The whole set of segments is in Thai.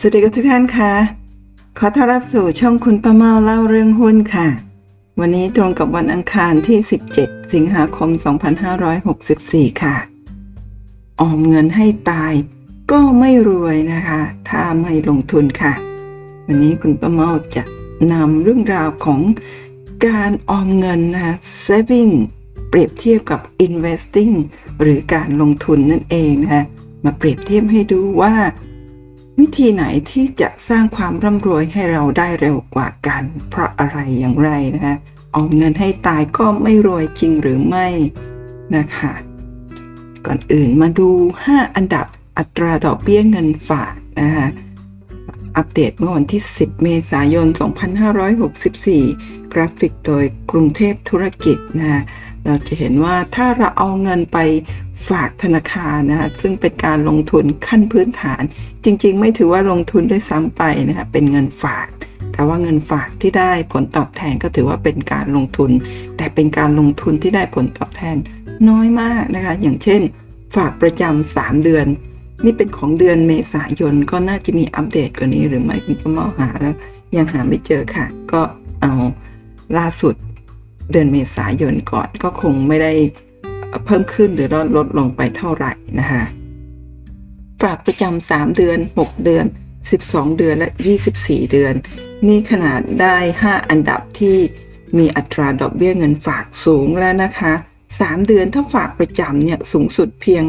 สวัสดีกับทุกท่านค่ะ ขอต้อนรับสู่ช่องคุณป้าเมาเล่าเรื่องหุ้นค่ะ วันนี้ตรงกับวันอังคารที่ 17 สิงหาคม 2564 ค่ะ ออมเงินให้ตาย ก็ไม่รวยนะคะ ถ้าไม่ลงทุนค่ะ วันนี้คุณป้าเมาจะนำเรื่องราวของการออมเงินนะคะ saving เปรียบเทียบกับ investing หรือการลงทุนนั่นเองนะคะมาเปรียบเทียบให้ดูว่า วิธีไหนที่จะสร้างความร่ำรวยให้เราได้เร็วกว่ากัน เพราะอะไรอย่างไรนะคะออมเงินให้ตายก็ไม่รวยจริงหรือไม่นะคะ ก่อนอื่นมาดู 5 อันดับอัตราดอกเบี้ยเงินฝากนะคะอัปเดตเมื่อวันที่ 10 เมษายน 2564 กราฟิกโดยกรุงเทพธุรกิจนะเราจะเห็นว่าถ้าเราเอาเงินไป ฝากธนาคารนะคะซึ่งเป็นการลงทุนขั้นพื้นฐาน จริง ๆ ไม่ถือว่าลงทุนด้วยซ้ำไปนะคะเป็นเงินฝาก แต่ว่าเงินฝากที่ได้ผลตอบแทนก็ถือว่าเป็นการลงทุน แต่เป็นการลงทุนที่ได้ผลตอบแทนน้อยมากนะคะอย่างเช่น ฝากประจำ3เดือน นี่เป็นของเดือนเมษายนก็น่าจะมีอัปเดตกว่านี้ หรือไม่คุณก็มองหาแล้ว ยังหาไม่เจอค่ะ ก็เอาล่าสุดเดือนเมษายนก่อนก็คงไม่ได้ เพิ่มขึ้นหรือลดลงไปเท่าไหร่นะคะฝากประจำ3เดือน 6 เดือน 12 เดือนและ 24 เดือน นี่ขนาดได้ 5 อันดับที่มีอัตราดอกเบี้ยเงินฝากสูงแล้วนะคะ 3 เดือนถ้าฝากประจำเนี่ยสูงสุดเพียง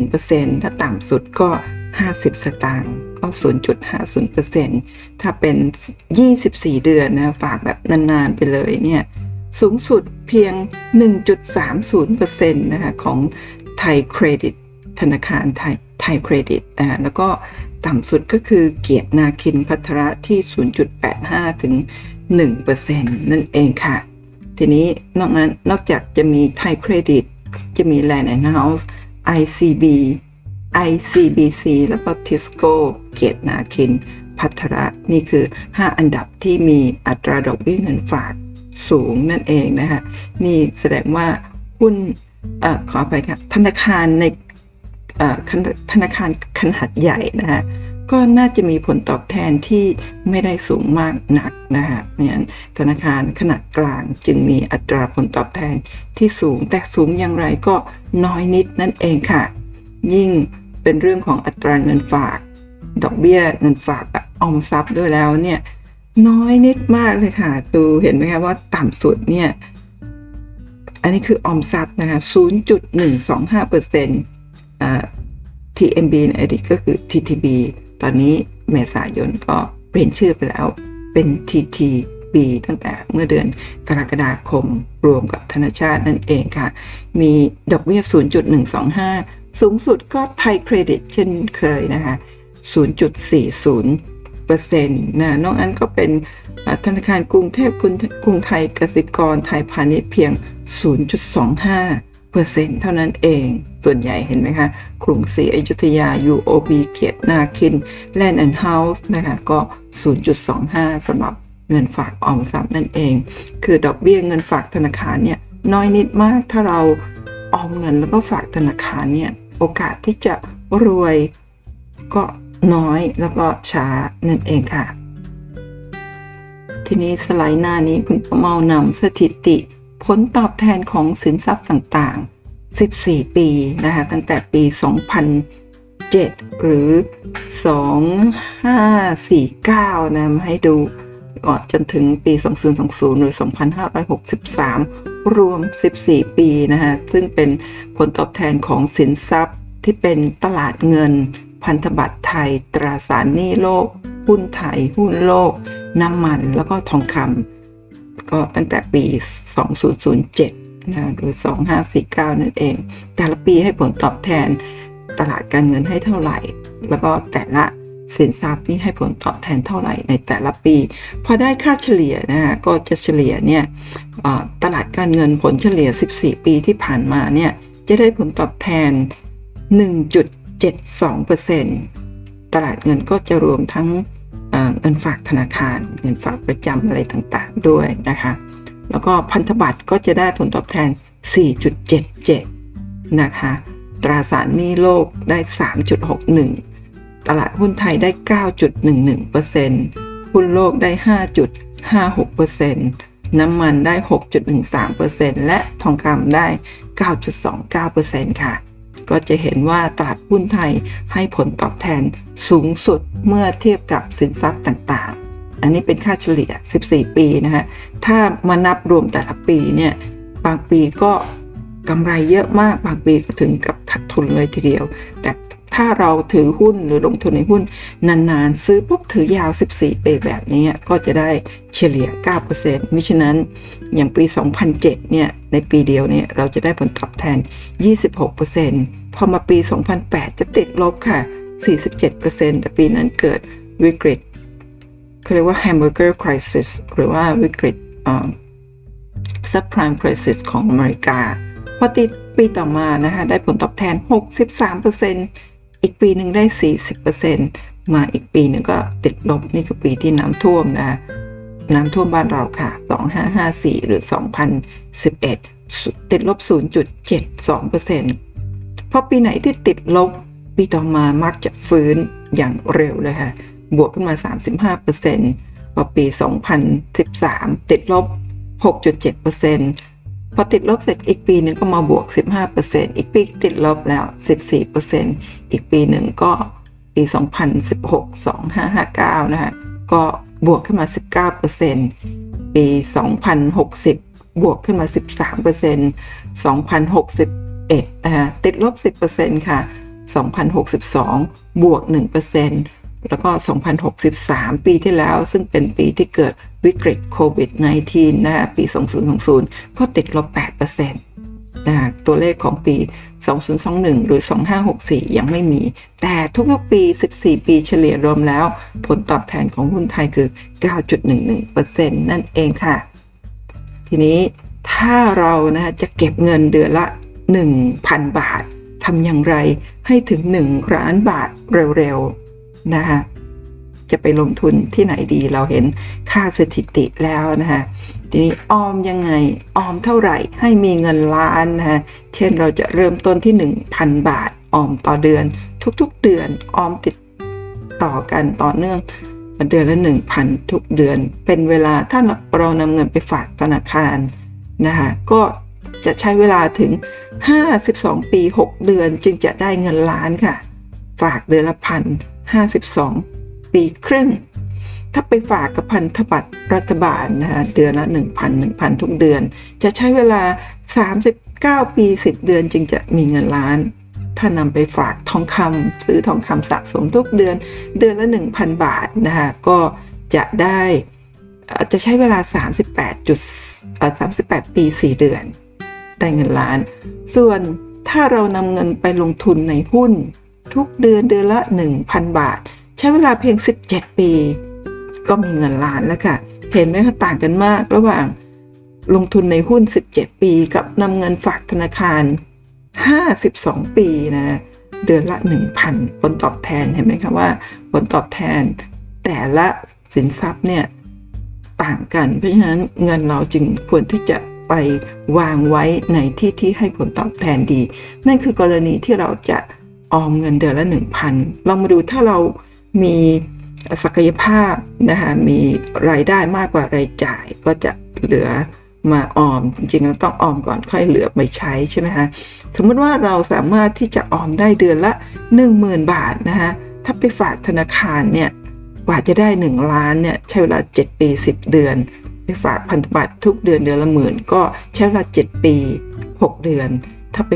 1%ถ้าต่ำสุดก็ 50 สตางค์ก็ 0.50%ถ้าเป็น 24 เดือนนะฝากแบบนานๆไปเลยเนี่ย สูงสุดเพียง 1.30%นะคะของไทยเครดิต ธนาคารไทยไทยเครดิตนะแล้วก็ต่ำสุดก็คือเกียรตินาคินพัทระที่ 0.85 ถึง 1%นั่นเองค่ะ ทีนี้นอกนั้นนอกจากจะมีไทยเครดิต จะมี Land and House ICB ICBC แล้วก็ Tisco เกียรตินาคินพัทระนี่คือ 5 อันดับที่มีอัตราดอกเบี้ยเงินฝาก สูงนั่นเองนะคะนี่แสดงว่าหุ้นอขอไปค่ะธนาคารในธนาคารขนาดใหญ่นะคะก็น่าจะมีผลตอบแทนที่ไม่ได้สูงมากนักนะคะเนี่ยธนาคารขนาดกลางจึงมีอัตราผลตอบแทนที่สูงแต่สูงอย่างไรก็น้อยนิดนั่นเองค่ะ ยิ่งเป็นเรื่องของอัตราเงินฝาก ดอกเบี้ยเงินฝากออมทรัพย์ด้วยแล้วเนี่ย น้อยนิดมากเลยค่ะ ดูเห็นไหมคะว่าต่ำสุดเนี่ย อันนี้คือออมทรัพย์นะคะ0.125เปอร์เซ็นต์ TMB ในอดีตก็คือ TTB ตอนนี้เมษายนก็เปลี่ยนชื่อไปแล้วเป็น TTB ตั้งแต่เมื่อเดือนกรกฎาคมรวมกับธนชาตินั่นเองค่ะ มีดอกเบี้ย 0.125 สูงสุดก็ไทยเครดิตเช่นเคยนะคะ 0.40 นะนอกนั้นก็เป็นธนาคารกรุงเทพกรุงไทยกสิกรไทยพาณิชย์เพียง 0.25เปอร์เซ็นต์เท่านั้นเอง ส่วนใหญ่เห็นไหมคะกรุงศรีอยุธยา UOB เขียดนาคิน Land and House นะคะก็ 0.25สำหรับเงินฝากออมทรัพย์นั่นเอง คือดอกเบี้ยเงินฝากธนาคารเนี่ยน้อยนิดมากถ้าเราออมเงินแล้วก็ฝากธนาคารเนี่ยโอกาสที่จะรวยก็ น้อยแล้วก็ช้านั่นเองค่ะ ทีนี้สไลด์หน้านี้คุณประเมานำสถิติผลตอบแทนของสินทรัพย์ต่างๆ 14 ปีนะคะตั้งแต่ปี 2007 หรือ 2549 นะมาให้ดูจนถึงปี 2020 หรือ 2563 รวม 14 ปีนะคะซึ่งเป็นผลตอบแทนของสินทรัพย์ที่เป็นตลาดเงิน พันธบัตรไทย ตราสารหนี้โลก หุ้นไทย หุ้นโลก น้ำมัน แล้วก็ทองคำก็ตั้งแต่ปี 2007นะหรือ 2549 นั่นเอง แต่ละปีให้ผลตอบแทนตลาดการเงินให้เท่าไหร่ แล้วก็แต่ละสินทรัพย์นี่ให้ผลตอบแทนเท่าไหร่ในแต่ละปี พอได้ค่าเฉลี่ยนะฮะก็จะเฉลี่ยเนี่ยตลาดการเงินผลเฉลี่ย 14 ปีที่ผ่านมาเนี่ยจะได้ผลตอบแทน 1. 72%ตลาดเงินก็จะรวมทั้งเงินฝากธนาคาร เงินฝากประจำอะไรต่างๆด้วยนะคะ แล้วก็พันธบัตรก็จะได้ผลตอบแทน 4.77 นะคะ ตราสารหนี้โลกได้ 3.61 ตลาดหุ้นไทยได้ 9.11%หุ้นโลกได้ 5.56%น้ำมันได้ 6.13%และทองคำได้ 9.29%ค่ะ ก็จะเห็นว่าตลาดหุ้นไทยให้ผลตอบแทนสูงสุดเมื่อเทียบกับสินทรัพย์ต่างๆ อันนี้เป็นค่าเฉลี่ย 14 ปีนะฮะ ถ้ามานับรวมแต่ละปีเนี่ย บางปีก็กำไรเยอะมาก บางปีก็ถึงกับขาดทุนเลยทีเดียว แต่ ถ้าเราถือหุ้นหรือลงทุนในหุ้น นานๆ ซื้อปุ๊บถือยาว 14 ปีแบบนี้ก็จะได้เฉลี่ย 9%มิฉะนั้นอย่างปี 2007 เนี่ย ในปีเดียวเนี่ยเราจะได้ผลตอบแทน 26%พอมาปี 2008 จะติดลบค่ะ 47%แต่ปีนั้นเกิดวิกฤตเขาเรียกว่า hamburger crisis หรือว่าวิกฤต subprime crisis ของอเมริกา พอติดปีต่อมานะคะ ได้ผลตอบแทน 63% อีกปีหนึ่งได้ 40%มาอีกปีหนึ่งก็ติดลบนี่คือปีที่น้ำท่วมนะ น้ำท่วมบ้านเราค่ะ 2554 หรือ 2011 ติดลบ 0.72%พอปีไหนที่ติดลบปีต่อมามักจะฟื้นอย่างเร็วเลยค่ะ บวกขึ้นมา 35%พอปี 2013 ติดลบ 6.7% พอติดลบเสร็จอีกปีหนึ่งก็มาบวก 15%อีกปีติดลบแล้ว 14%อีกปีหนึ่งก็ปี 2016 2559 นะคะก็บวกขึ้นมา 19%ปี 2060 บวกขึ้นมา 13% 2061นะคะติดลบ 10%ค่ะ 2062 บวก 1% แล้วก็ 2063 ปีที่แล้ว ซึ่งเป็นปีที่เกิดวิกฤตโควิด -19 นะปี 2020 ก็ติดลบ 8%นะตัวเลขของปี 2021 หรือ 2564 ยังไม่มี แต่ทุกๆ ปี 14 ปีเฉลี่ยรวมแล้ว ผลตอบแทนของหุ้นไทยคือ 9.11%นั่นเองค่ะ ทีนี้ถ้าเรานะจะเก็บเงินเดือนละ 1,000 บาททำอย่างไรให้ถึง 1 ล้านบาทเร็วๆ นะคะจะไปลงทุนที่ไหนดีเราเห็นค่าสถิติแล้วนะคะทีนี้ออมยังไงออมเท่าไหร่ให้มีเงินล้านนะคะเช่นเราจะเริ่มต้นที่ 1,000 บาทออมต่อเดือน ทุกๆเดือนออมติดต่อกันต่อเนื่องเดือนละ1,000 ทุกเดือน เป็นเวลาถ้าเรานำเงินไปฝากธนาคารนะคะก็จะใช้เวลาถึง 52 ปี 6 เดือนจึงจะได้เงินล้านค่ะ ฝากเดือนละพัน 52 ปีครึ่ง ถ้าไปฝากกับพันธบัตรรัฐบาลนะคะเดือนละ1,000 1,000 ทุกเดือน จะใช้เวลา 39 ปี 10 เดือนจึงจะมีเงินล้าน ถ้านำไปฝากทองคำซื้อทองคำสะสมทุกเดือนเดือนละ 1,000 บาทนะคะก็จะได้จะใช้เวลา 38จุด38 ปี 4 เดือน ได้เงินล้าน ส่วนถ้าเรานำเงินไปลงทุนในหุ้น ทุกเดือนเดือนละ 1,000 บาท ใช้เวลาเพียง 17 ปี ก็มีเงินล้านแล้วค่ะ เห็นไหมคะต่างกันมากระหว่างลงทุนในหุ้น 17 ปี กับนำเงินฝากธนาคาร 52 ปีนะเดือนละ 1,000 ผลตอบแทนเห็นไหมคะว่า ผลตอบแทนแต่ละสินทรัพย์เนี่ยต่างกัน เพราะฉะนั้นเงินเราจึงควรที่จะไปวางไว้ในที่ที่ให้ผลตอบแทนดี นั่นคือกรณีที่เราจะ ออมเงินเดือนละ1,000ลองมาดูถ้าเรามีศักยภาพนะคะมีรายได้มากกว่ารายจ่ายก็จะเหลือมาออม จริงๆเราต้องออมก่อนค่อยเหลือไปใช้ใช่ไหมคะสมมติว่าเราสามารถที่จะออมได้เดือนละ 10,000 บาทนะคะถ้าไปฝากธนาคารเนี่ยกว่าจะได้ 1 ล้านเนี่ยใช้เวลา 7 ปี 10 เดือน ไปฝากพันธบัตรทุกเดือนเดือนละหมื่นก็ใช้เวลา 7 ปี 6 เดือน ถ้าไป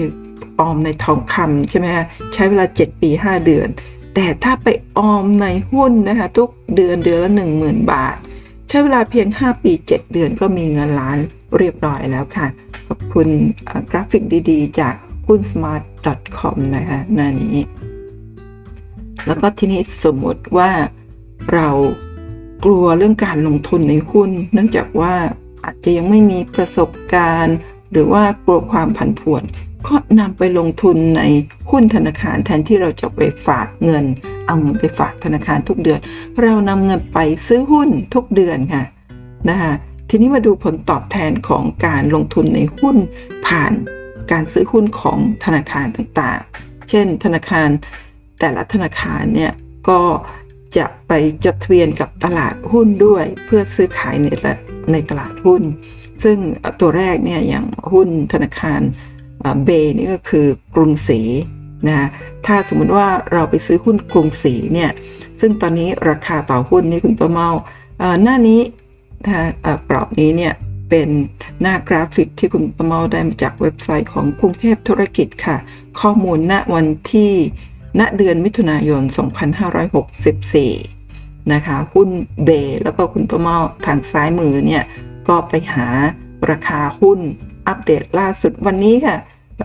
ออมในทองคำใช่ไหมคะใช้เวลา 7 ปี 5 เดือน แต่ถ้าไปออมในหุ้นนะคะทุกเดือนเดือนละ 10,000 บาท ใช้เวลาเพียง 5 ปี 7 เดือนก็มีเงินล้านเรียบร้อยแล้วค่ะ ขอบคุณกราฟิกดีๆ จากหุ้น smart.com นะคะหน้านี้ แล้วก็ทีนี้สมมติว่าเรากลัวเรื่องการลงทุนในหุ้น เนื่องจากว่าอาจจะยังไม่มีประสบการณ์ หรือว่ากลัวความผันผวน ก็นำไปลงทุนในหุ้นธนาคารแทนที่เราจะไปฝากเงิน เอาเงินไปฝากธนาคารทุกเดือน เรานำเงินไปซื้อหุ้นทุกเดือนค่ะนะคะทีนี้มาดูผลตอบแทนของการลงทุนในหุ้นผ่านการซื้อหุ้นของธนาคารต่างๆ เช่น ธนาคารแต่ละธนาคารเนี่ยก็จะไปจดทะเบียนกับตลาดหุ้นด้วย เพื่อซื้อขายในในตลาดหุ้น ซึ่งตัวแรกเนี่ยอย่างหุ้นธนาคาร เบนี่ก็คือกรุงศรีนะถ้าสมมุติว่าเราไปซื้อหุ้นกรุงศรีเนี่ยซึ่งตอนนี้ราคาต่อหุ้นนี่คุณประเมาหน้านี้กรอบนี้เนี่ยเป็นหน้ากราฟิกที่คุณประเมาได้มาจากเว็บไซต์ของกรุงเทพธุรกิจค่ะ ข้อมูลณวันที่ณเดือนมิถุนายน 2564 นะคะ หุ้นเบแล้วก็คุณประเมาทางซ้ายมือเนี่ยก็ไปหาราคาหุ้น อัปเดตล่าสุดวันนี้ค่ะ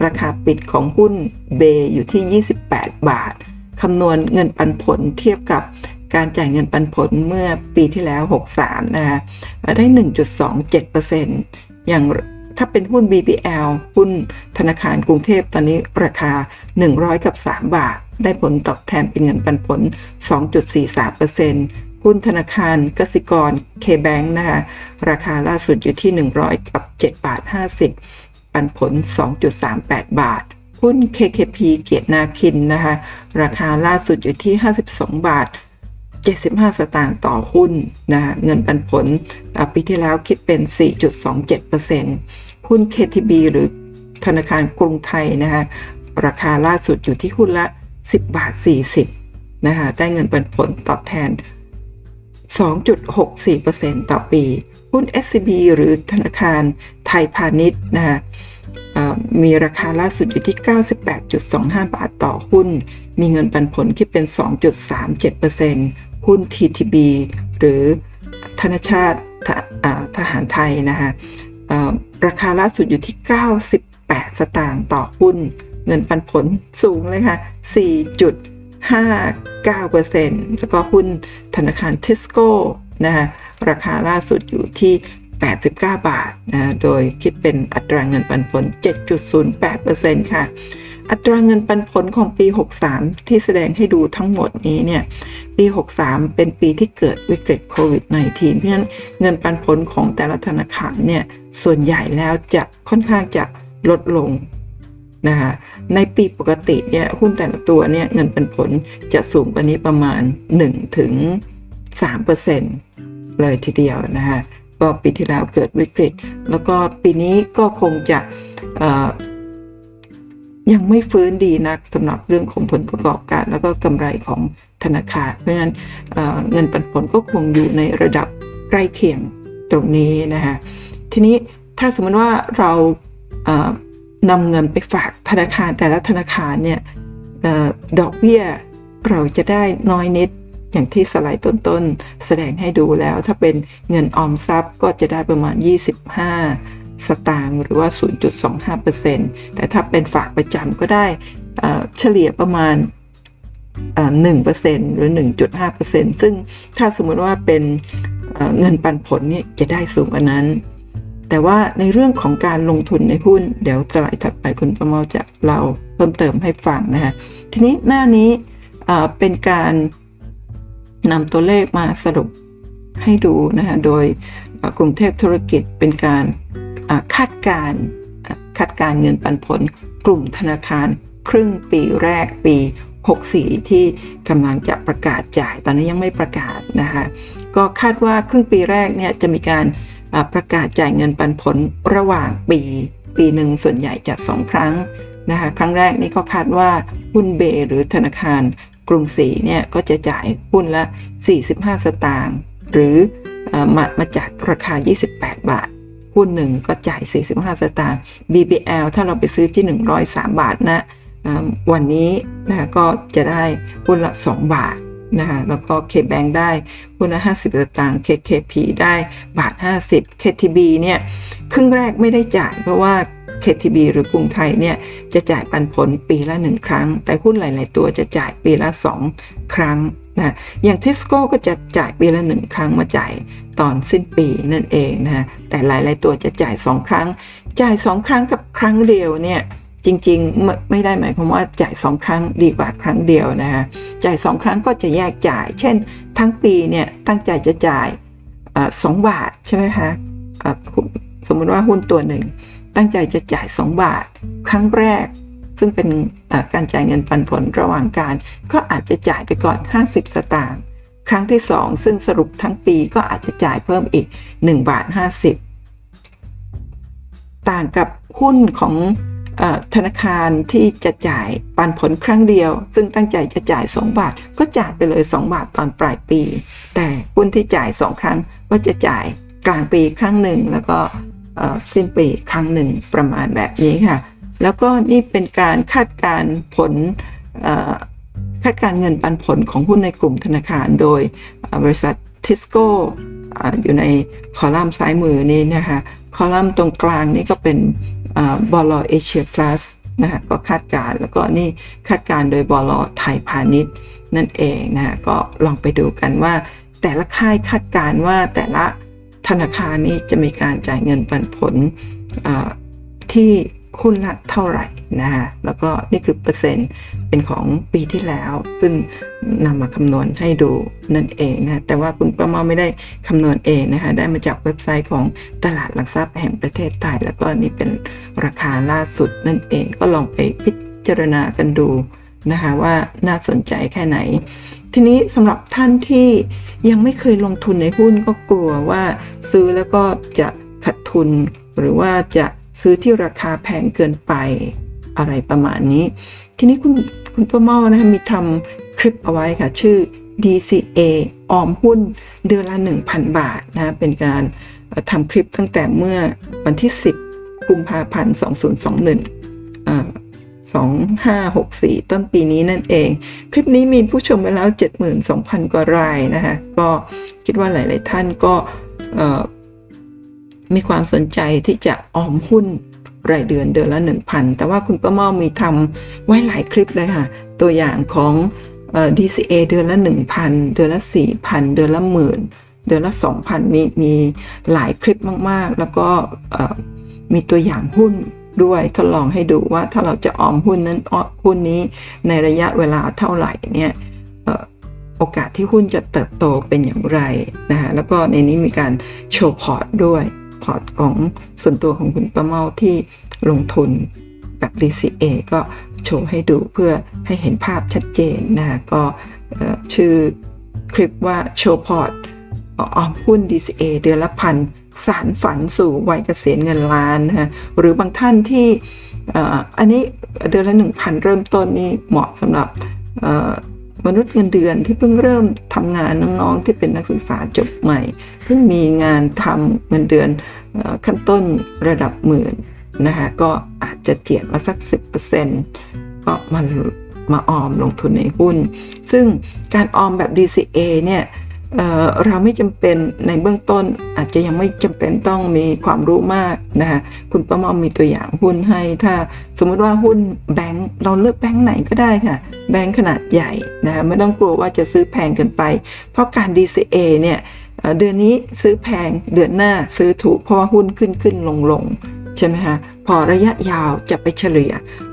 ราคาปิดของหุ้นเบอยู่ที่ 28 บาท คำนวณเงินปันผลเทียบกับการจ่ายเงินปันผลเมื่อปีที่แล้ว 63 นะคะได้ 1.27%อย่างถ้าเป็นหุ้น BBL หุ้นธนาคารกรุงเทพตอนนี้ราคา 100 กับ 3 บาท ได้ผลตอบแทนเป็นเงินปันผล 2.43% หุ้นธนาคารกสิกร K-Bank นะคะราคาล่าสุดอยู่ที่ 100กับ7บาท50 ปันผล 2.38 บาท หุ้น KKP เกียรตินาคินนะคะราคาล่าสุดอยู่ที่ 52 บาท 75 สตางค์ต่อหุ้นนะะเงินปันผลปีที่แล้วคิดเป็น 4.27%หุ้น KTB หรือธนาคารกรุงไทยนะคะราคาล่าสุดอยู่ที่หุ้นละ 10 บาท 40นะคะได้เงินปันผลตอบแทน 2.64%ต่อปี หุ้น SCB หรือธนาคารไทยพาณิชย์นะคะมีราคาล่าสุดอยู่ที่ 98.25 บาทต่อหุ้น มีเงินปันผลคิดเป็น 2.37%หุ้น TTB หรือธนชาติทหารไทยนะคะราคาล่าสุดอยู่ที่ 98 สตางค์ต่อหุ้น เงินปันผลสูงเลยค่ะ 59%แล้วก็หุ้นธนาคารเทสโก้นะคะราคาล่าสุดอยู่ที่ 89 บาทนะโดยคิดเป็นอัตราเงินปันผล 7.08%ค่ะ อัตราเงินปันผลของปี 63 ที่แสดงให้ดูทั้งหมดนี้เนี่ย ปี 63 เป็นปีที่เกิดวิกฤตโควิด -19 เพราะฉะนั้นเงินปันผลของแต่ละธนาคารเนี่ย ส่วนใหญ่แล้วจะค่อนข้างจะลดลงนะคะ ในปีปกติเนี่ยหุ้นแต่ละตัวเนี่ยเงินปันผลจะสูงกว่านี้ประมาณ 1 ถึง 3%เลยทีเดียวนะคะก็ปีที่แล้วเกิดวิกฤต แล้วก็ปีนี้ก็คงจะยังไม่ฟื้นดีนักสำหรับเรื่องของผลประกอบการ แล้วก็กำไรของธนาคาร เพราะฉะนั้นเงินปันผลก็คงอยู่ในระดับใกล้เคียงตรงนี้นะคะทีนี้ถ้าสมมติว่าเรา นำเงินไปฝากธนาคารแต่ละธนาคารเนี่ยดอกเบี้ยเราจะได้น้อยนิดอย่างที่สไลด์ต้นๆ แสดงให้ดูแล้ว ถ้าเป็นเงินออมทรัพย์ก็จะได้ประมาณ 25 สตางค์หรือว่า 0.25%แต่ถ้าเป็นฝากประจำก็ได้เฉลี่ยประมาณ 1%หรือ 1.5%ซึ่งถ้าสมมติว่าเป็นเงินปันผลเนี่ยจะได้สูงกว่านั้น แต่ว่าในเรื่องของการลงทุนในหุ้น เดี๋ยวสไลด์ถัดไปคุณประมาจะเราเพิ่มเติมให้ฟังนะฮะทีนี้หน้านี้เป็นการนำตัวเลขมาสรุปให้ดูนะฮะโดยกรุงเทพธุรกิจเป็นการคาดการคาดการเงินปันผล กลุ่มธนาคารครึ่งปีแรกปี 64 ที่กำลังจะประกาศจ่าย ตอนนี้ยังไม่ประกาศนะคะก็คาดว่าครึ่งปีแรกเนี่ยจะมีการ ประกาศจ่ายเงินปันผลระหว่างปี ปีหนึ่งส่วนใหญ่จะสองครั้งนะคะครั้งแรกนี่ก็คาดว่าหุ้นเบหรือธนาคารกรุงศรีเนี่ยก็จะจ่ายหุ้นละ 45 สตางค์หรือมามาจากราคา 28 บาท หุ้นหนึ่งก็จ่าย 45 สตางค์ BBL ถ้าเราไปซื้อที่ 103 บาทนะวันนี้นะก็จะได้หุ้นละ 2 บาท นะคะแล้วก็ KBank ได้หุ้นละ50สตางค์ KKP ได้บาท 50 KTB เนี่ยครึ่งแรกไม่ได้จ่ายเพราะว่า KTB หรือกรุงไทยเนี่ยจะจ่ายปันผลปีละ 1 ครั้ง แต่หุ้นหลาย ๆ ตัวจะจ่ายปีละ 2 ครั้งนะอย่างทิสโก้ก็จะจ่ายปีละหนึ่งครั้งมาจ่ายตอนสิ้นปีนั่นเองนะแต่หลาย ๆ ตัวจะจ่ายสองครั้ง จ่ายสองครั้งกับครั้งเดียวเนี่ย จริงๆไม่ได้หมายความว่าจ่ายสองครั้งดีกว่าครั้งเดียวนะฮะจ่ายสองครั้งก็จะแยกจ่าย เช่น ทั้งปีเนี่ยตั้งใจจะจ่ายสองบาทใช่ไหมคะสมมติว่าหุ้นตัวหนึ่ง ตั้งใจจะจ่าย 2 บาท ครั้งแรก ซึ่งเป็นการจ่ายเงินปันผลระหว่างการ ก็อาจจะจ่ายไปก่อน 50 สตางค์ครั้งที่ 2 ซึ่งสรุปทั้งปีก็อาจจะจ่ายเพิ่มอีก 1 บาท 50 ต่างกับหุ้นของ ธนาคารที่จะจ่ายปันผลครั้งเดียว ซึ่งตั้งใจจะจ่าย 2 บาท ก็จ่ายไปเลย 2 บาทตอนปลายปี แต่หุ้นที่จ่าย 2 ครั้งก็จะจ่ายกลางปีครั้งหนึ่ง แล้วก็สิ้นปีครั้งหนึ่งประมาณแบบนี้ค่ะ แล้วก็นี่เป็นการคาดการผลคาดการเงินปันผลของหุ้นในกลุ่มธนาคารโดยบริษัททิสโก้อยู่ในคอลัมน์ซ้ายมือนี้นะคะ คอลัมน์ตรงกลางนี่ก็เป็น บอลเอเชียพลัสนะคะก็คาดการแล้วก็นี่คาดการโดยบอลไทยพาณิชย์นั่นเองนะก็ลองไปดูกันว่า แต่ละค่ายคาดการว่าแต่ละธนาคารนี้จะมีการจ่ายเงินปันผลที่ หุ้นละเท่าไหร่นะคะแล้วก็นี่คือเปอร์เซ็นต์เป็นของปีที่แล้ว ซึ่งนำมาคำนวณให้ดูนั่นเองนะแต่ว่าคุณประมาไม่ได้คำนวณเองนะคะได้มาจากเว็บไซต์ของตลาดหลักทรัพย์แห่งประเทศไทย แล้วก็นี่เป็นราคาล่าสุดนั่นเองก็ลองไปพิจารณากันดูนะคะว่าน่าสนใจแค่ไหน ทีนี้สำหรับท่านที่ยังไม่เคยลงทุนในหุ้นก็กลัวว่าซื้อแล้วก็จะขาดทุนหรือว่าจะ ซื้อที่ราคาแพงเกินไปอะไรประมาณนี้ ทีนี้คุณคุณป้าเมานะคะมีทำคลิปเอาไว้ค่ะ ชื่อ DCA ออมหุ้นเดือนละ 1,000 บาทนะเป็นการทำคลิปตั้งแต่เมื่อวันที่ 10 กุมภาพันธ์ 2021อ่า2564 ต้นปีนี้นั่นเอง คลิปนี้มีผู้ชมไปแล้ว 72,000 กว่ารายนะคะก็คิดว่าหลาย ๆ ท่านก็ มีความสนใจที่จะออมหุ้นรายเดือนเดือนละ 1,000 แต่ว่าคุณป้าเมามีทำไว้หลายคลิปเลยค่ะ ตัวอย่างของ DCA เดือนละ 1,000 เดือนละ 4,000 เดือนละหมื่นเดือนละ 2,000 มีมีหลายคลิปมากๆ แล้วก็มีตัวอย่างหุ้นด้วยทดลองให้ดูว่าถ้าเราจะออมหุ้นนั้นหุ้นนี้ในระยะเวลาเท่าไหร่เนี่ยโอกาสที่หุ้นจะเติบโตเป็นอย่างไรนะคะแล้วก็ในนี้มีการโชว์พอร์ตด้วย พอร์ตของส่วนตัวของคุณประเมาที่ลงทุนแบบ DCA ก็โชว์ให้ดูเพื่อให้เห็นภาพชัดเจนนะก็ชื่อคลิปว่าโชว์พอร์ตออมหุ้น DCA เดือนละพันสานฝันสู่วัยเกษียณเงินล้านนะหรือบางท่านที่อันนี้เดือนละ 1,000 เริ่มต้นนี่เหมาะสำหรับ มนุษย์เงินเดือนที่เพิ่งเริ่มทำงานน้องๆที่เป็นนักศึกษาจบใหม่ เพิ่งมีงานทำเงินเดือนขั้นต้นระดับหมื่นนะคะก็อาจจะเจียดมาสัก 10%ก็มันมาออมลงทุนในหุ้น ซึ่งการออมแบบ DCA เนี่ย เเราไม่จำเป็นในเบื้องต้นอาจจะยังไม่จำเป็นต้องมีความรู้มากนะคะคุณประมอมมีตัวอย่างหุ้นให้ ถ้าสมมติว่าหุ้นแบงค์เราเลือกแบงค์ไหนก็ได้ค่ะ แบงค์ขนาดใหญ่นะคะไม่ต้องกลัวว่าจะซื้อแพงเกินไป เพราะการ DCA เนี่ยเดือนนี้ซื้อแพงเดือนหน้าซื้อถูกเพราะว่าหุ้นขึ้นขึ้นลงลงใช่ไหมคะพอระยะยาวจะไปเฉลี่ย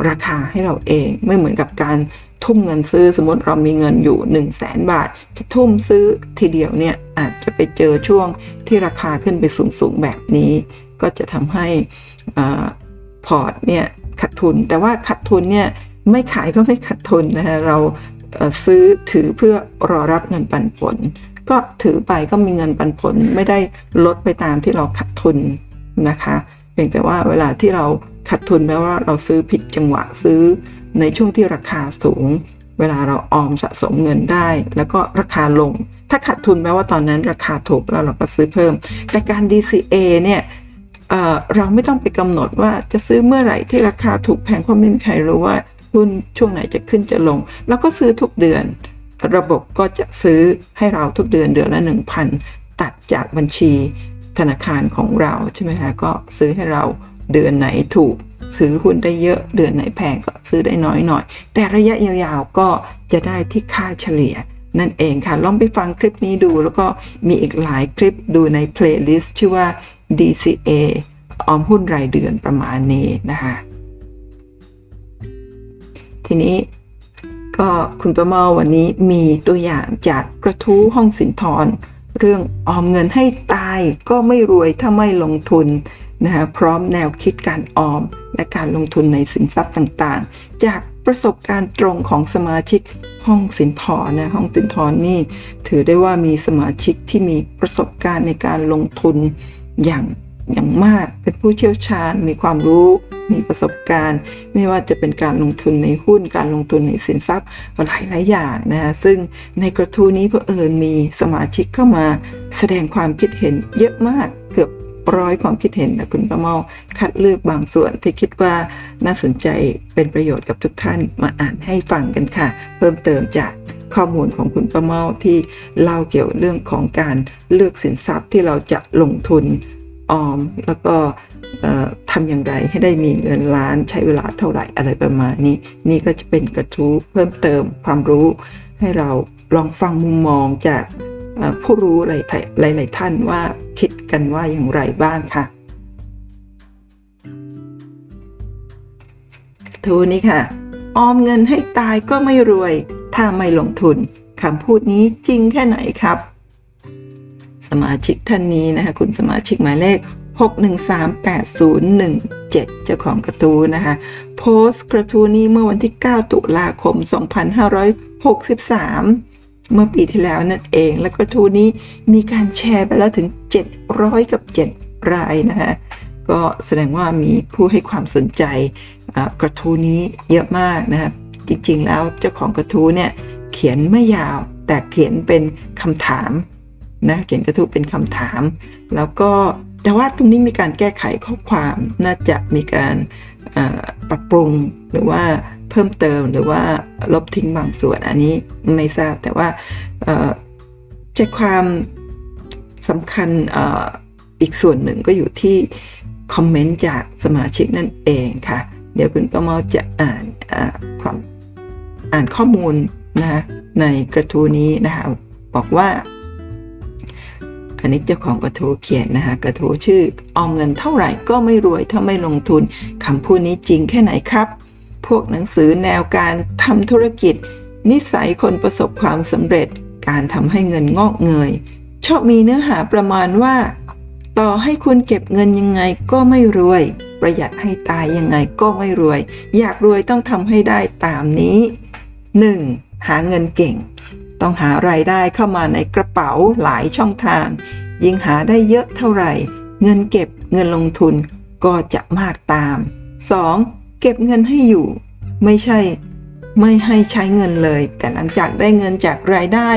ราคาให้เราเองไม่เหมือนกับการ ทุ่มเงินซื้อสมมติเรามีเงินอยู่ 1 0 0 0 0แสนบาท จะทุ่มซื้อทีเดียวเนี่ยอาจจะไปเจอช่วงที่ราคาขึ้นไปสูงๆแบบนี้ ก็จะทำให้พอร์ตเนี่ยขาดทุน แต่ว่าขาดทุนเนี่ยไม่ขายก็ไม่ขาดทุนนะคะเราซื้อถือเพื่อรอรับเงินปันผล ก็ถือไปก็มีเงินปันผลไม่ได้ลดไปตามที่เราขาดทุนนะคะเพียงแต่ว่าเวลาที่เราขาดทุนแปลว่าเราซื้อผิดจังหวะซื้อ ในช่วงที่ราคาสูง เวลาเราออมสะสมเงินได้ แล้วก็ราคาลง ถ้าขาดทุนแปลว่าตอนนั้นราคาถูกแล้วเราก็ซื้อเพิ่ม แต่การ DCA เนี่ยเเราไม่ต้องไปกำหนดว่าจะซื้อเมื่อไหร่ที่ราคาถูกแพงเพราะไม่มีใครรู้ว่าหุ้นช่วงไหนจะขึ้นจะลง แล้วก็ซื้อทุกเดือน ระบบก็จะซื้อให้เราทุกเดือนเดือนละ 1,000 ตัดจากบัญชีธนาคารของเราใช่ไหมคะก็ซื้อให้เราเดือนไหนถูก ซื้อหุ้นได้เยอะเดือนไหนแพงก็ซื้อได้น้อยหน่อย แต่ระยะยาวๆก็จะได้ที่ค่าเฉลี่ย นั่นเองค่ะ ลองไปฟังคลิปนี้ดูแล้วก็มีอีกหลายคลิปดูใน playlist ชื่อว่า DCA ออมหุ้นรายเดือนประมาณนี้นะคะทีนี้ก็คุณประมาวันนี้มีตัวอย่างจากกระทู้ห้องสินธร เรื่องออมเงินให้ตายก็ไม่รวยถ้าไม่ลงทุน นะคะพร้อมแนวคิดการออม และการลงทุนในสินทรัพย์ต่างๆ จากประสบการณ์ตรงของสมาชิกห้องสินทรนะห้องสินทรนี่ ถือได้ว่ามีสมาชิกที่มีประสบการณ์ในการลงทุนอย่างอย่างมากเป็นผู้เชี่ยวชาญ มีความรู้ มีประสบการณ์ ไม่ว่าจะเป็นการลงทุนในหุ้น การลงทุนในสินทรัพย์หลายหลายอย่างนะซึ่งในกระทู้นี้เพื่อเอิญมีสมาชิกเข้ามา แสดงความคิดเห็นเยอะมากเกือบ ร้อยความคิดเห็นแต่คุณประเมาคัดเลือกบางส่วนที่คิดว่าน่าสนใจเป็นประโยชน์กับทุกท่านมาอ่านให้ฟังกันค่ะ เพิ่มเติมจากข้อมูลของคุณประเมาที่เล่าเกี่ยวเรื่องของการเลือกสินทรัพย์ที่เราจะลงทุนออม แล้วก็ทำอย่างไรให้ได้มีเงินล้านใช้เวลาเท่าไหร่อะไรประมาณนี้ นี่ก็จะเป็นกระทู้เพิ่มเติมความรู้ให้เราลองฟังมุมมองจาก ผู้รู้หลายหลายท่านว่าคิดกันว่าอย่างไรบ้างค่ะทูนี้ค่ะ ออมเงินให้ตายก็ไม่รวย ถ้าไม่ลงทุนคำพูดนี้จริงแค่ไหนครับ สมาชิกท่านนี้นะคะ คุณสมาชิกหมายเลข 6138017 เจ้าของกระทู้นะคะ โพสต์กระทู้นี้เมื่อวันที่ 9 ตุลาคม 2563 เมื่อปีที่แล้วนั่นเอง และกระทู้นี้มีการแชร์ไปแล้วถึง 700 กับ 7 รายนะคะก็แสดงว่ามีผู้ให้ความสนใจกระทู้นี้เยอะมากนะครจริงๆแล้วเจ้าของกระทู้เนี่ยเขียนไม่ยาวแต่เขียนเป็นคำถามนะเขียนกระทู้เป็นคำถาม แล้วก็แต่ว่าตรงนี้มีการแก้ไขข้อความน่าจะมีการปรับปรุงหรือว่า เพิ่มเติมหรือว่าลบทิ้งบางส่วนอันนี้ไม่ทราบแต่ว่าใจความสำคัญออีกส่วนหนึ่งก็อยู่ที่คอมเมนต์จากสมาชิกนั่นเองค่ะ เดี๋ยวคุณประเมาจะอ่านความอ่านข้อมูลนะในกระทู้นี้นะคะบอกว่าอันนี้เจ้าของกระทู้เขียนนะคะกระทู้ชื่อออมเงินเท่าไหร่ก็ไม่รวยถ้าไม่ลงทุนคำพูดนี้จริงแค่ไหนครับ พวกหนังสือแนวการทำธุรกิจ นิสัยคนประสบความสำเร็จ การทำให้เงินงอกเงย ชอบมีเนื้อหาประมาณว่า ต่อให้คุณเก็บเงินยังไงก็ไม่รวย ประหยัดให้ตายยังไงก็ไม่รวย อยากรวยต้องทำให้ได้ตามนี้ 1. หาเงินเก่ง ต้องหารายได้เข้ามาในกระเป๋าหลายช่องทาง ยิ่งหาได้เยอะเท่าไหร่ เงินเก็บเงินลงทุนก็จะมากตาม 2. เก็บเงินให้อยู่ ไม่ใช่ ไม่ให้ใช้เงินเลย แต่หลังจากได้เงินจากรายได้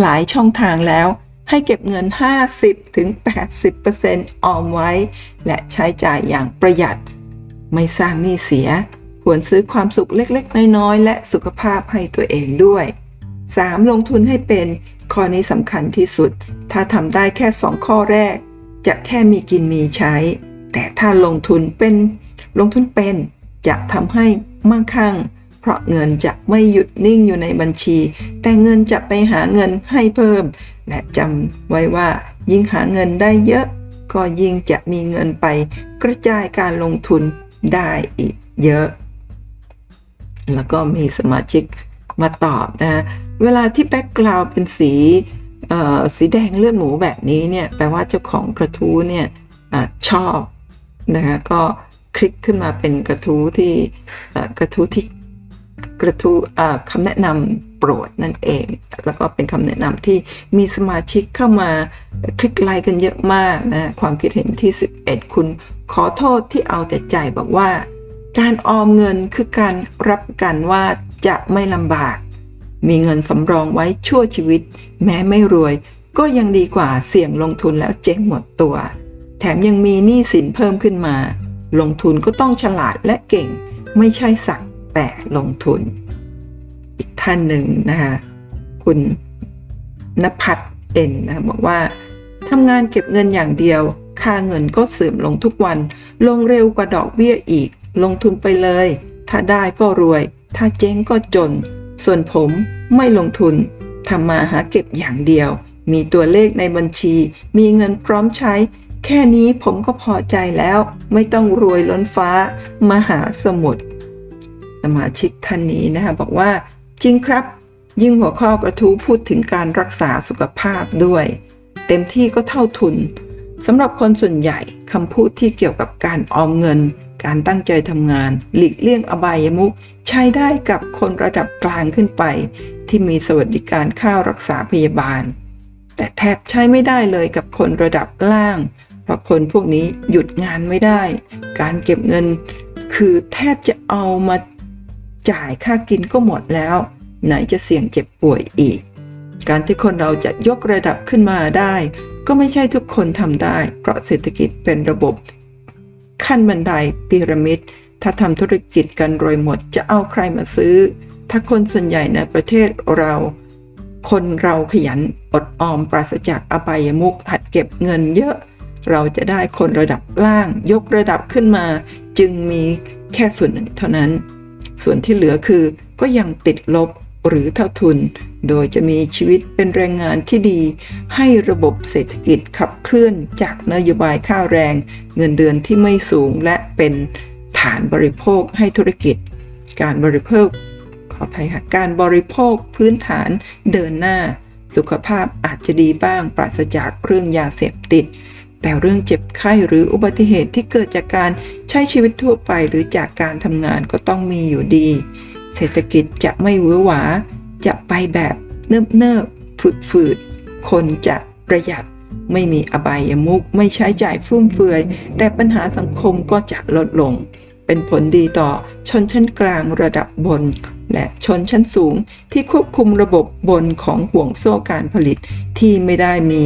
หลายช่องทางแล้ว ให้เก็บเงิน 50-80%ถึงออมไว้ และใช้จ่ายอย่างประหยัด ไม่สร้างหนี้เสีย ควรซื้อความสุขเล็กๆ น้อยๆ และสุขภาพให้ตัวเองด้วย 3. ลงทุนให้เป็น ข้อนี้สำคัญที่สุด ถ้าทำได้แค่ 2 ข้อแรก จะแค่มีกินมีใช้ แต่ถ้าลงทุนเป็น ลงทุนเป็น จะทำให้มั่งคั่ง เพราะเงินจะไม่หยุดนิ่งอยู่ในบัญชี แต่เงินจะไปหาเงินให้เพิ่ม และจำไว้ว่า ยิ่งหาเงินได้เยอะ ก็ยิ่งจะมีเงินไปกระจายการลงทุนได้อีกเยอะ แล้วก็มีสมาชิกมาตอบนะเวลาที่แบ็กกราวเป็นสีสีแดงเลือดหมูแบบนี้เนี่ยแปลว่าเจ้าของกระทู้เนี่ยอชอบนะคะก็ คลิกขึ้นมาเป็นกระทู้ที่กระทู้ที่กระทู้คำแนะนำโปรดนั่นเอง แล้วก็เป็นคำแนะนำที่มีสมาชิกเข้ามาคลิกไลค์กันเยอะมากนะความคิดเห็นที่ 11 คุณขอโทษที่เอาแต่ใจบอกว่า การออมเงินคือการรับกันว่าจะไม่ลำบาก มีเงินสำรองไว้ชั่วชีวิต แม้ไม่รวย ก็ยังดีกว่าเสี่ยงลงทุนแล้วเจ๊งหมดตัว แถมยังมีหนี้สินเพิ่มขึ้นมา ลงทุนก็ต้องฉลาดและเก่ง ไม่ใช่สักแต่ลงทุน อีกท่านหนึ่งนะคะคุณนภัทรเอ็นนะบอกว่าทำงานเก็บเงินอย่างเดียว ค่าเงินก็เสื่อมลงทุกวัน ลงเร็วกว่าดอกเบี้ยอีก ลงทุนไปเลย ถ้าได้ก็รวย ถ้าเจ๊งก็จน ส่วนผมไม่ลงทุนทำมาหาเก็บอย่างเดียว มีตัวเลขในบัญชี มีเงินพร้อมใช้ แค่นี้ผมก็พอใจแล้ว ไม่ต้องรวยล้นฟ้ามหาสมุทรสมาชิกท่านนี้นะคะบอกว่าจริงครับ ยิ่งหัวข้อกระทู้พูดถึงการรักษาสุขภาพด้วย เต็มที่ก็เท่าทุนสำหรับคนส่วนใหญ่คำพูดที่เกี่ยวกับการออมเงิน การตั้งใจทำงาน หลีกเลี่ยงอบายมุกใช้ได้กับคนระดับกลางขึ้นไป ที่มีสวัสดิการค่ารักษาพยาบาล แต่แทบใช้ไม่ได้เลยกับคนระดับล่าง เพราะคนพวกนี้หยุดงานไม่ได้ การเก็บเงินคือแทบจะเอามาจ่ายค่ากินก็หมดแล้ว ไหนจะเสี่ยงเจ็บป่วยอีก การที่คนเราจะยกระดับขึ้นมาได้ ก็ไม่ใช่ทุกคนทำได้ เพราะเศรษฐกิจเป็นระบบ ขั้นบันไดพีระมิด ถ้าทำธุรกิจกันรวยหมดจะเอาใครมาซื้อ ถ้าคนส่วนใหญ่ในประเทศเรา คนเราขยันอดออมปราศจากอบายมุกหัดเก็บเงินเยอะ เราจะได้คนระดับล่างยกระดับขึ้นมา จึงมีแค่ส่วนหนึ่งเท่านั้น ส่วนที่เหลือคือก็ยังติดลบหรือเท่าทุน โดยจะมีชีวิตเป็นแรงงานที่ดี ให้ระบบเศรษฐกิจขับเคลื่อนจากนโยบายค่าแรง เงินเดือนที่ไม่สูงและเป็นฐานบริโภคให้ธุรกิจ การบริโภค ขออภัยค่ะการบริโภคพื้นฐานเดินหน้า สุขภาพอาจจะดีบ้างปราศจากเรื่องยาเสพติด แต่เรื่องเจ็บไข้หรืออุบัติเหตุที่เกิดจากการใช้ชีวิตทั่วไปหรือจากการทำงานก็ต้องมีอยู่ดี เศรษฐกิจจะไม่หวือหวา จะไปแบบเนิบเนิบฝืดฝืดคนจะประหยัด ไม่มีอบายมุกไม่ใช้จ่ายฟุ่มเฟือย แต่ปัญหาสังคมก็จะลดลง เป็นผลดีต่อชนชั้นกลางระดับบน และชนชั้นสูงที่ควบคุมระบบบนของห่วงโซ่การผลิตที่ไม่ได้มี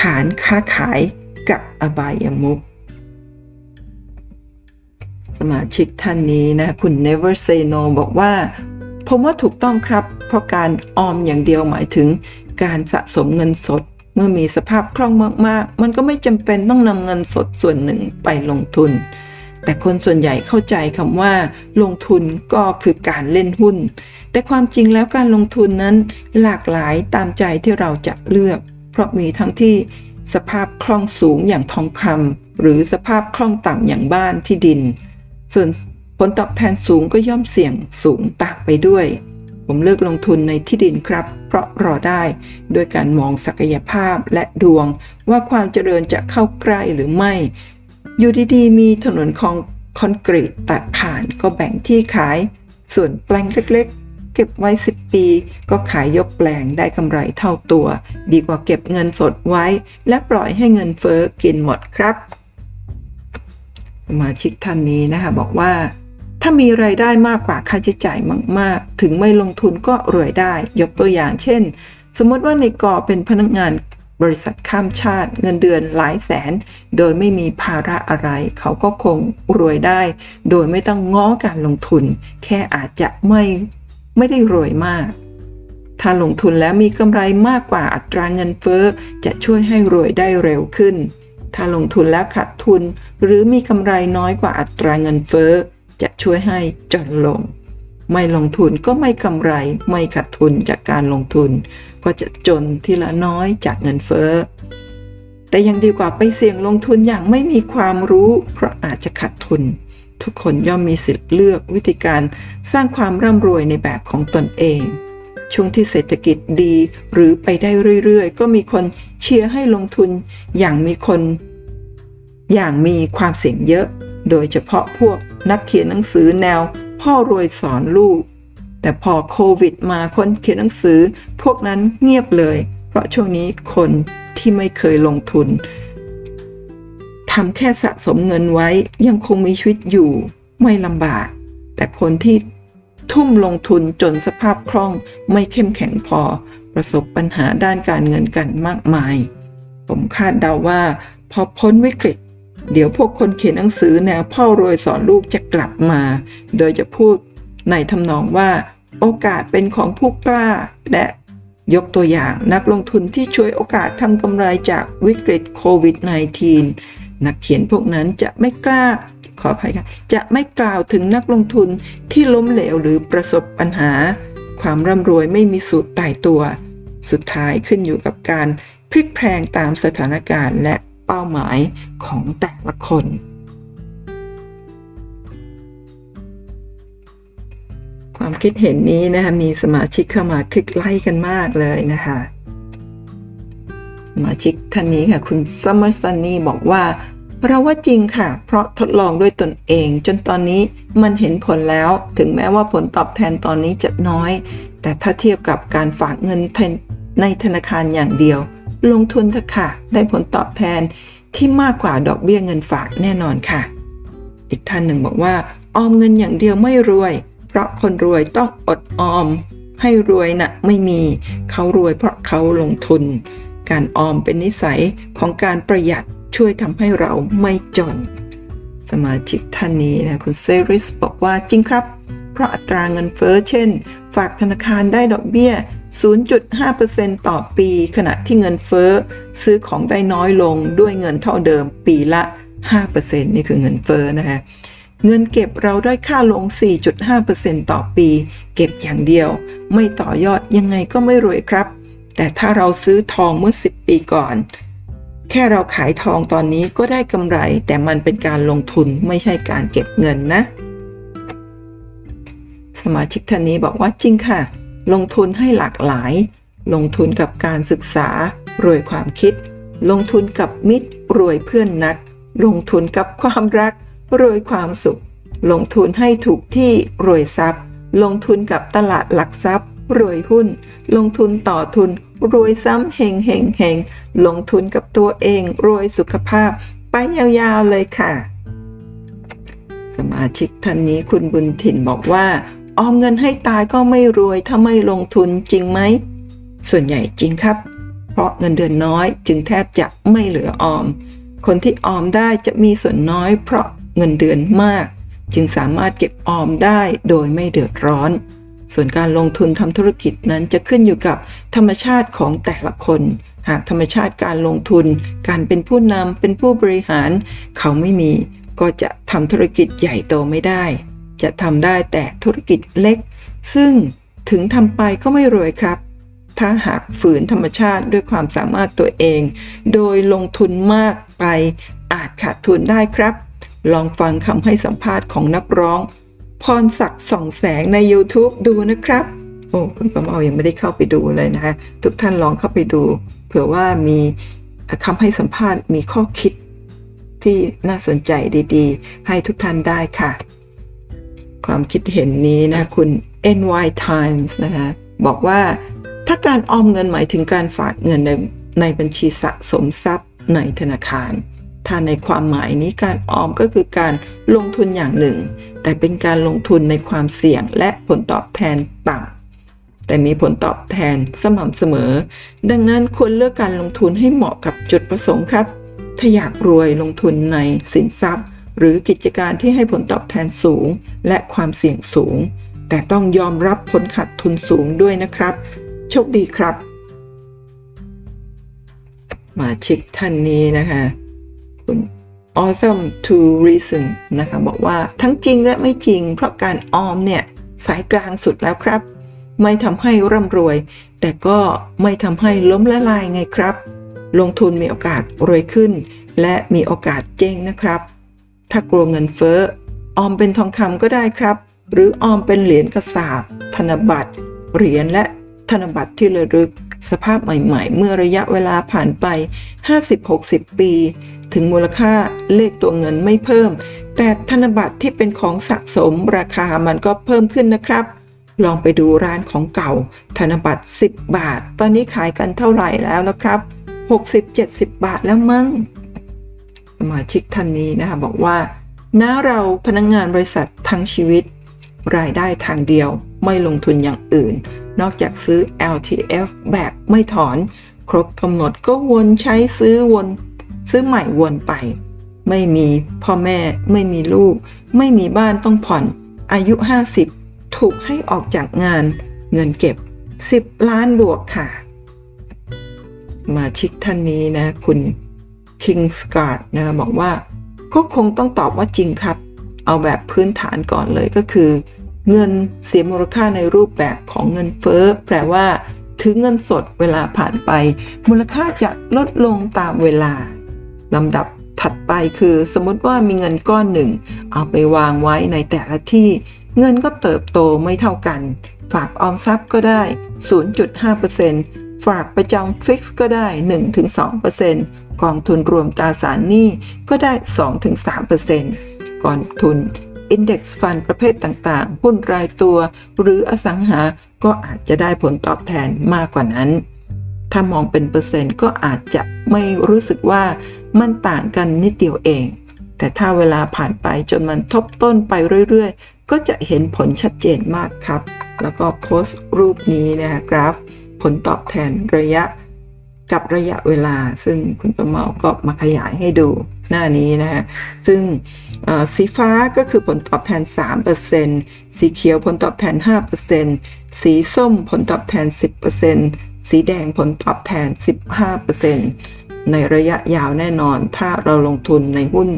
ฐานค้าขาย กับอบายมุกสมาชิกท่านนี้นะ คุณ Never Say No บอกว่า ผมว่าถูกต้องครับ เพราะการออมอย่างเดียวหมายถึงการสะสมเงินสด เมื่อมีสภาพคล่องมาก ๆ มันก็ไม่จำเป็นต้องนำเงินสดส่วนหนึ่งไปลงทุน แต่คนส่วนใหญ่เข้าใจคำว่า ลงทุนก็คือการเล่นหุ้น แต่ความจริงแล้วการลงทุนนั้นหลากหลายตามใจที่เราจะเลือก เพราะมีทั้งที่ สภาพคล่องสูงอย่างทองคำหรือสภาพคล่องต่ำอย่างบ้านที่ดิน ส่วนผลตอบแทนสูงก็ย่อมเสี่ยงสูงตามไปด้วย ผมเลือกลงทุนในที่ดินครับ เพราะรอได้โดยการมองศักยภาพและดวง ว่าความเจริญจะเข้าใกล้หรือไม่ อยู่ดีๆ มีถนนคองคอนกรีตตัดผ่านก็แบ่งที่ขาย ส่วนแปลงเล็กๆ เก็บไว้ 10 ปี ก็ขายยกแปลงได้กำไรเท่าตัว ดีกว่าเก็บเงินสดไว้ และปล่อยให้เงินเฟอ้อกินหมดครับสมาชิกท่านนี้นะคะบอกว่า ถ้ามีไรายได้มากกว่าค่าใช้จ่ายมาก ๆ ถึงไม่ลงทุนก็รวยได้ ยกตัวอย่างเช่น สมมติว่าในกอเป็นพนักงานบริษัทข้ามชาติเงินเดือนหลายแสน โดยไม่มีภาระอะไร เขาก็คงรวยได้ โดยไม่ต้องง้อการลงทุน แค่อาจจะไม่ ไม่ได้รวยมาก ถ้าลงทุนแล้วมีกำไรมากกว่าอัตราเงินเฟ้อจะช่วยให้รวยได้เร็วขึ้น ถ้าลงทุนแล้วขาดทุน หรือมีกำไรน้อยกว่าอัตราเงินเฟ้อจะช่วยให้จนลง ไม่ลงทุนก็ไม่กำไรไม่ขาดทุนจากการลงทุน ก็จะจนทีละน้อยจากเงินเฟ้อแต่ยังดีกว่าไปเสี่ยงลงทุนอย่างไม่มีความรู้ เพราะอาจจะขาดทุน ทุกคนย่อมมีสิทธิ์เลือกวิธีการสร้างความร่ำรวยในแบบของตนเอง ช่วงที่เศรษฐกิจดีหรือไปได้เรื่อยๆ ก็มีคนเชียร์ให้ลงทุนอย่างมีคน อย่างมีความเสี่ยงเยอะ โดยเฉพาะพวกนักเขียนหนังสือแนว พ่อรวยสอนลูก แต่พอโควิดมาคนเขียนหนังสือ พวกนั้นเงียบเลย เพราะช่วงนี้คนที่ไม่เคยลงทุนำแค่สะสมเงินไว้ยังคงมีชีวิตอยู่ไม่ลำบาก แต่คนที่ทุ่มลงทุนจนสภาพคล่องไม่เข้มแข็งพอ ประสบปัญหาด้านการเงินกันมากมาย ผมคาดเดาว่า พอพ้นวิกฤต เดี๋ยวพวกคนเขียนหนังสือแนวพ่อรวยสอนลูกจะกลับมา โดยจะพูดในทำนองว่า โอกาสเป็นของผู้กล้าและยกตัวอย่างนักลงทุนที่ช่วยโอกาสทำกำไรจากวิกฤตโควิด -19 นักเขียนพวกนั้นจะไม่กล้าขออภัยค่ะจะไม่กล่าวถึงนักลงทุนที่ล้มเหลวหรือประสบปัญหา ความร่ำรวยไม่มีสูตรตายตัว สุดท้ายขึ้นอยู่กับการพลิกแพลงตามสถานการณ์และเป้าหมายของแต่ละคน ความคิดเห็นนี้นะคะมีสมาชิกเข้ามาคลิกไลค์กันมากเลยนะคะ มาชิกท่านนี้ค่ะ คุณซัมเมอร์ซันนี่บอกว่า เราว่าจริงค่ะ เพราะทดลองด้วยตนเอง จนตอนนี้มันเห็นผลแล้ว ถึงแม้ว่าผลตอบแทนตอนนี้จะน้อย แต่ถ้าเทียบกับการฝากเงินในธนาคารอย่างเดียว ลงทุนเถอะค่ะ ได้ผลตอบแทนที่มากกว่าดอกเบี้ยเงินฝากแน่นอนค่ะ อีกท่านหนึ่งบอกว่า ออมเงินอย่างเดียวไม่รวย เพราะคนรวยต้องอดออม ให้รวยนะ่ะไม่มี เขารวยเพราะเขาลงทุน การออมเป็นนิสัยของการประหยัดช่วยทำให้เราไม่จน สมาชิกท่านนี้นะคุณเซริสบอกว่าจริงครับ เพราะอัตราเงินเฟอ้อเช่น ฝากธนาคารได้ดอกเบี้ย 0.5%ต่อปี ขณะที่เงินเฟอ้อซื้อของได้น้อยลงด้วยเงินเท่าเดิมปีละ 5%นี่คือเงินเฟอ้อนะฮะเงินเก็บเราได้ค่าลง 4.5%ต่อปี เก็บอย่างเดียว ไม่ต่อยอดยังไงก็ไม่รวยครับ แต่ถ้าเราซื้อทองเมื่อ 10 ปีก่อน แค่เราขายทองตอนนี้ก็ได้กำไร แต่มันเป็นการลงทุนไม่ใช่การเก็บเงินนะ สมาชิกท่านนี้บอกว่าจริงค่ะ ลงทุนให้หลากหลาย ลงทุนกับการศึกษา รวยความคิด ลงทุนกับมิตร รวยเพื่อนนัก ลงทุนกับความรัก รวยความสุข ลงทุนให้ถูกที่รวยทรัพย์ ลงทุนกับตลาดหลักทรัพย์รวยหุ้น ลงทุนต่อทุน รวยซ้ำเฮงเฮงเฮงลงทุนกับตัวเอง รวยสุขภาพ ไปยาวๆเลยค่ะ สมาชิกท่านนี้คุณบุญถิ่นบอกว่า ออมเงินให้ตายก็ไม่รวยถ้าไม่ลงทุนจริงไหม ส่วนใหญ่จริงครับ เพราะเงินเดือนน้อย จึงแทบจะไม่เหลือออม คนที่ออมได้จะมีส่วนน้อย เพราะเงินเดือนมาก จึงสามารถเก็บออมได้โดยไม่เดือดร้อน ส่วนการลงทุนทำธุรกิจนั้นจะขึ้นอยู่กับธรรมชาติของแต่ละคน หากธรรมชาติการลงทุน การเป็นผู้นำเป็นผู้บริหาร เขาไม่มี ก็จะทำธุรกิจใหญ่โตไม่ได้ จะทำได้แต่ธุรกิจเล็ก ซึ่งถึงทำไปก็ไม่รวยครับ ถ้าหากฝืนธรรมชาติด้วยความสามารถตัวเอง โดยลงทุนมากไปอาจขาดทุนได้ครับ ลองฟังคำให้สัมภาษณ์ของนักร้อง พรศักดิ์ส่องแสงใน YouTube ดูนะครับ โอ้คุณประเมายังไม่ได้เข้าไปดูเลยนะคะ ทุกท่านลองเข้าไปดู เผื่อว่ามีคำให้สัมภาษณ์มีข้อคิดที่น่าสนใจดีๆ ให้ทุกท่านได้ค่ะ ความคิดเห็นนี้นะคุณ NY Times นะคะบอกว่าถ้าการออมเงินหมายถึงการฝากเงินในในบัญชีสะสมทรัพย์ในธนาคาร ถ้าในความหมายนี้การออมก็คือการลงทุนอย่างหนึ่ง แต่เป็นการลงทุนในความเสี่ยงและผลตอบแทนต่ำแต่มีผลตอบแทนสม่ำเสมอ ดังนั้นควรเลือกการลงทุนให้เหมาะกับจุดประสงค์ครับ ถ้าอยากรวยลงทุนในสินทรัพย์ หรือกิจการที่ให้ผลตอบแทนสูง และความเสี่ยงสูง แต่ต้องยอมรับผลขาดทุนสูงด้วยนะครับ โชคดีครับ มาชิกท่านนี้นะคะ คุณ awesome to reason นะคะ บอกว่าทั้งจริงและไม่จริง เพราะการออมเนี่ย สายกลางสุดแล้วครับ ไม่ทำให้ร่ำรวย แต่ก็ไม่ทำให้ล้มละลายไงครับ ลงทุนมีโอกาสรวยขึ้น และมีโอกาสเจ๊งนะครับ ถ้ากลัวเงินเฟ้อออมเป็นทองคำก็ได้ครับ หรือออมเป็นเหรียญกระสาบธนบัตรเหรียญและธนบัตรที่ระลึกสภาพใหม่ ๆ เมื่อระยะเวลาผ่านไป 50-60 ปี ถึงมูลค่าเลขตัวเงินไม่เพิ่ม แต่ธนบัตรที่เป็นของสะสมราคามันก็เพิ่มขึ้นนะครับ ลองไปดูร้านของเก่า ธนบัตร 10 บาท ตอนนี้ขายกันเท่าไหร่แล้วนะครับ 60-70 บาทแล้วมั้งสมาชิกท่านนี้นะคะบอกว่าน้าเราพนักงงานบริษัททั้งชีวิต รายได้ทางเดียวไม่ลงทุนอย่างอื่น นอกจากซื้อ LTF แบบไม่ถอน ครบกำหนดก็วนใช้ซื้อวน ซื้อใหม่วนไป ไม่มีพ่อแม่ ไม่มีลูก ไม่มีบ้านต้องผ่อน อายุ 50 ถูกให้ออกจากงาน เงินเก็บ 10 ล้านบวกค่ะ มาชิกท่านนี้นะ คุณคิงสการ์ดนะบอกว่า ก็คงต้องตอบว่าจริงครับ เอาแบบพื้นฐานก่อนเลยก็คือ เงินเสียมูลค่าในรูปแบบของเงินเฟ้อแปลว่าถือเงินสดเวลาผ่านไป มูลค่าจะลดลงตามเวลา ลำดับถัดไปคือสมมติว่ามีเงินก้อนหนึ่ง เอาไปวางไว้ในแต่ละที่ เงินก็เติบโตไม่เท่ากัน ฝากออมทรัพย์ก็ได้ 0.5%ฝฝากประจำฟิกซ์ก็ได้ 1-2%กองทุนรวมตราสารหนี้ก็ได้ 2-3%กองทุน Index Fund ประเภทต่างๆ หุ้นรายตัว หรืออสังหา ก็อาจจะได้ผลตอบแทนมากกว่านั้น ถ้ามองเป็นเปอร์เซ็นต์ก็อาจจะไม่รู้สึกว่า มันต่างกันนิดเดียวเอง แต่ถ้าเวลาผ่านไปจนมันทบต้นไปเรื่อยๆ ก็จะเห็นผลชัดเจนมากครับ แล้วก็โพสต์รูปนี้นะกราฟ ผลตอบแทนระยะกับระยะเวลา ซึ่งคุณประเมาก็มาขยายให้ดูหน้านี้นะฮะ ซึ่งสีฟ้าก็คือผลตอบแทน 3%สีเขียวผลตอบแทน 5%สีส้มผลตอบแทน 10%สีแดงผลตอบแทน 15% ในระยะยาวแน่นอน ถ้าเราลงทุนในหุ้น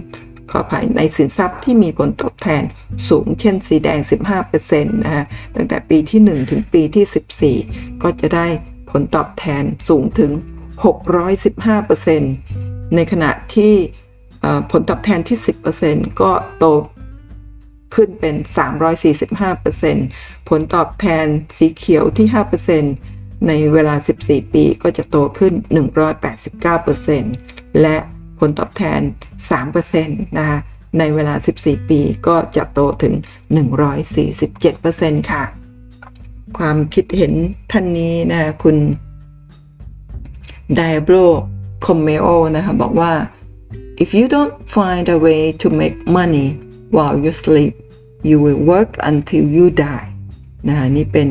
ขออภัยในสินทรัพย์ที่มีผลตอบแทนสูงเช่นสีแดง 15%นะฮะตั้งแต่ปีที่ 1 ถึงปีที่ 14 ก็จะได้ผลตอบแทนสูงถึง 615%ในขณะที่ผลตอบแทนที่ 10%ก็โตขึ้นเป็น 345%ผลตอบแทนสีเขียวที่ 5% ในเวลา 14 ปีก็จะโตขึ้น 189%และผลตอบแทน 3%นะคะในเวลา 14 ปีก็จะโตถึง 147%ค่ะ ความคิดเห็นท่านนี้นะคุณ Diablo c o m e o นะคะบอกว่า if you don't find a way to make money while you sleep you will work until you die นะคะนี่เป็น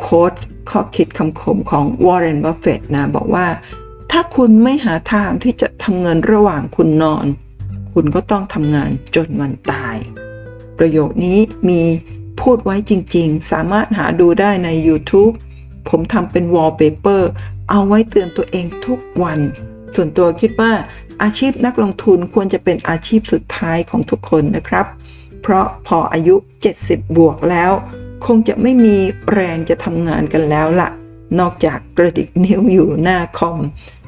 quote ข้อคิดคำคมของ Warren Buffett นะ บอกว่า ถ้าคุณไม่หาทางที่จะทำเงินระหว่างคุณนอน คุณก็ต้องทำงานจนวันตาย ประโยคนี้มีพูดไว้จริงๆ สามารถหาดูได้ใน YouTube ผมทำเป็นวอลเปเปอร์เอาไว้เตือนตัวเองทุกวัน ส่วนตัวคิดว่าอาชีพนักลงทุนควรจะเป็นอาชีพสุดท้ายของทุกคนนะครับ เพราะพออายุ 70 บวกแล้ว คงจะไม่มีแรงจะทำงานกันแล้วละ่ะ นอกจากกระดิกนิ้วอยู่หน้าคอม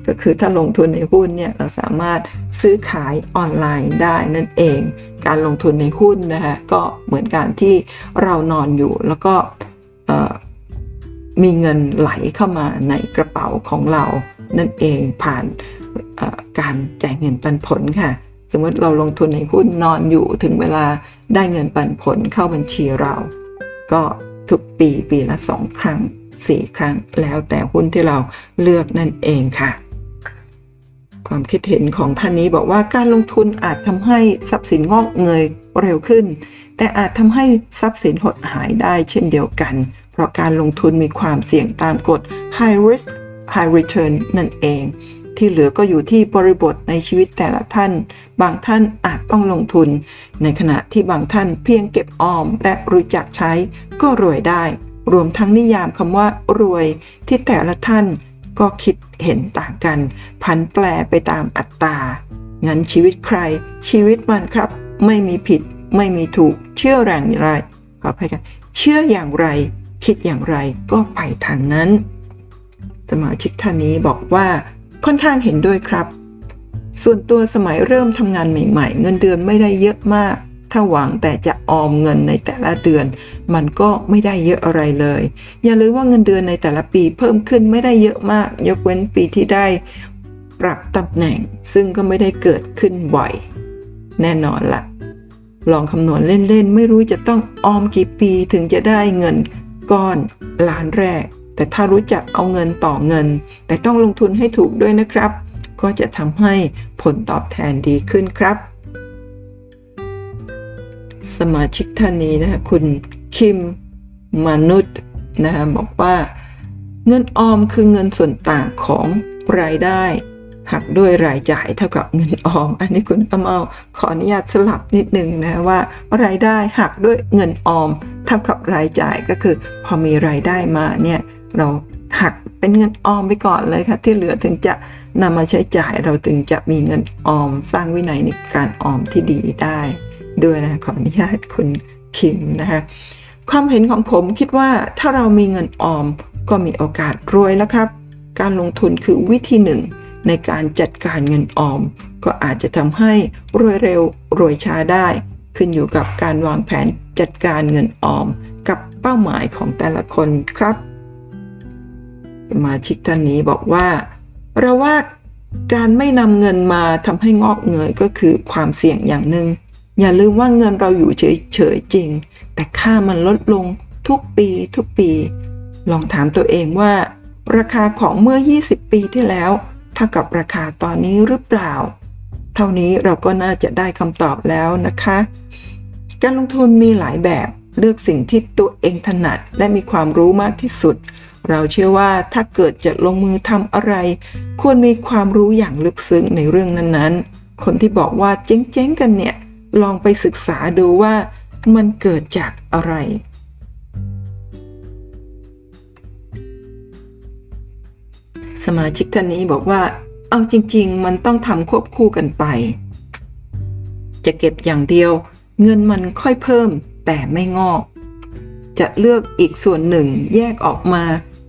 ก็คือถ้าลงทุนในหุ้นเนี่ยเราสามารถซื้อขายออนไลน์ได้นั่นเอง การลงทุนในหุ้นนะคะก็เหมือนการที่เรานอนอยู่แล้วก็มีเงินไหลเข้ามาในกระเป๋าของเรา นั่นเองผ่านการจ่ายเงินปันผลค่ะ สมมติเราลงทุนในหุ้นนอนอยู่ถึงเวลาได้เงินปันผลเข้าบัญชีเรา ก็ทุกปีปีละสองครั้งสี่ครั้ง แล้วแต่หุ้นที่เราเลือกนั่นเองค่ะ ความคิดเห็นของท่านนี้บอกว่าการลงทุนอาจทำให้ทรัพย์สินงอกเงยเร็วขึ้น แต่อาจทำให้ทรัพย์สินหดหายได้เช่นเดียวกัน เพราะการลงทุนมีความเสี่ยงตามกฎ high risk high return นั่นเอง ที่เหลือก็อยู่ที่บริบทในชีวิตแต่ละท่าน บางท่านอาจต้องลงทุน ในขณะที่บางท่านเพียงเก็บออมและรู้จักใช้ก็รวยได้ รวมทั้งนิยามคำว่ารวยที่แต่ละท่านก็คิดเห็นต่างกัน พันแปรไปตามอัตตางั้นชีวิตใคร ชีวิตมันครับ ไม่มีผิด ไม่มีถูก เชื่ออย่างไรขออภัยกันเชื่ออย่างไร คิดอย่างไรก็ไปทางนั้น สมาชิกท่านนี้บอกว่า ค่อนข้างเห็นด้วยครับ ส่วนตัวสมัยเริ่มทำงานใหม่ ๆ เงินเดือนไม่ได้เยอะมาก ถ้าหวังแต่จะออมเงินในแต่ละเดือน มันก็ไม่ได้เยอะอะไรเลย อย่าลืมว่าเงินเดือนในแต่ละปีเพิ่มขึ้นไม่ได้เยอะมาก ยกเว้นปีที่ได้ปรับตำแหน่ง ซึ่งก็ไม่ได้เกิดขึ้นบ่อย แน่นอนละลองคำนวณเล่นๆ ไม่รู้จะต้องออมกี่ปีถึงจะได้เงินก้อนล้านแรก แต่ถ้ารู้จักเอาเงินต่อเงิน แต่ต้องลงทุนให้ถูกด้วยนะครับ ก็จะทำให้ผลตอบแทนดีขึ้นครับ สมาชิกท่านนี้นะคะคุณคิมมนุษย์นะคะบอกว่าเงินออมคือเงินส่วนต่างของรายได้หักด้วยรายจ่ายเท่ากับเงินออม อันนี้คุณป้าเมาขออนุญาตสลับนิดนึงนะว่ารายได้หักด้วยเงินออม เท่ากับรายจ่ายก็คือ พอมีรายได้มาเนี่ย เราหักเป็นเงินออมไปก่อนเลยค่ะ ที่เหลือถึงจะนำมาใช้จ่ายเราถึงจะมีเงินออมสร้างวินัยในการออมที่ดีได้ ด้วยนะขออนุญาตคุณคิมนะคะความเห็นของผมคิดว่าถ้าเรามีเงินออมก็มีโอกาสรวยแล้วครับ การลงทุนคือวิธีหนึ่งในการจัดการเงินออม ก็อาจจะทำให้รวยเร็วรวยช้าได้ ขึ้นอยู่กับการวางแผนจัดการเงินออม กับเป้าหมายของแต่ละคนครับ สมาชิกท่านนี้บอกว่าเราว่าการไม่นำเงินมาทำให้งอกเงยก็คือความเสี่ยงอย่างหนึ่งอย่าลืมว่าเงินเราอยู่เฉยๆจริง แต่ค่ามันลดลงทุกปีทุกปี ลองถามตัวเองว่า ราคาของเมื่อ 20 ปีที่แล้วเท่ากับราคาตอนนี้หรือเปล่า เท่านี้เราก็น่าจะได้คำตอบแล้วนะคะ การลงทุนมีหลายแบบเลือกสิ่งที่ตัวเองถนัดและมีความรู้มากที่สุด เราเชื่อว่าถ้าเกิดจะลงมือทำอะไร ควรมีความรู้อย่างลึกซึ้งในเรื่องนั้นๆ คนที่บอกว่าเจ๊งๆกันเนี่ย ลองไปศึกษาดูว่ามันเกิดจากอะไร สมาชิกท่านนี้บอกว่า เอาจริง ๆ มันต้องทำควบคู่กันไป จะเก็บอย่างเดียว เงินมันค่อยเพิ่มแต่ไม่งอก จะเลือกอีกส่วนหนึ่งแยกออกมา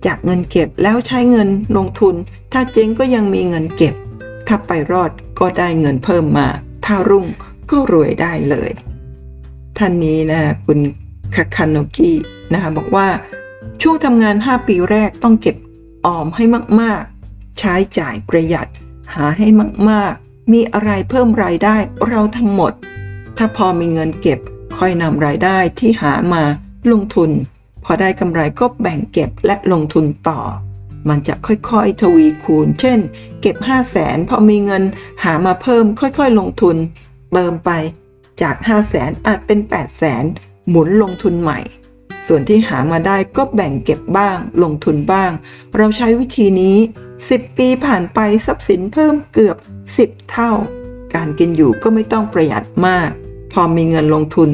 จากเงินเก็บแล้วใช้เงินลงทุน ถ้าเจ๊งก็ยังมีเงินเก็บ ถ้าไปรอดก็ได้เงินเพิ่มมา ถ้ารุ่งก็รวยได้เลย ท่านนี้นะคุณคาคานโนกินะคะบอกว่าช่วงทำงาน 5 ปีแรกต้องเก็บออมให้มากๆ ใช้จ่ายประหยัด หาให้มากๆ มีอะไรเพิ่มรายได้เราทั้งหมด ถ้าพอมีเงินเก็บค่อยนำรายได้ที่หามาลงทุน พอได้กำไรก็แบ่งเก็บและลงทุนต่อ มันจะค่อยๆ ทวีคูณ เช่น เก็บ 5 0 0แสนพอมีเงินหามาเพิ่มค่อยๆ ลงทุนเติมไปจาก 5 0 0แสนอาจเป็น 8 0 0แสนหมุนลงทุนใหม่ ส่วนที่หามาได้ก็แบ่งเก็บบ้าง ลงทุนบ้าง เราใช้วิธีนี้ 10 ปีผ่านไปทรัพย์สินเพิ่มเกือบ 10 เท่า การกินอยู่ก็ไม่ต้องประหยัดมาก พอมีเงินลงทุน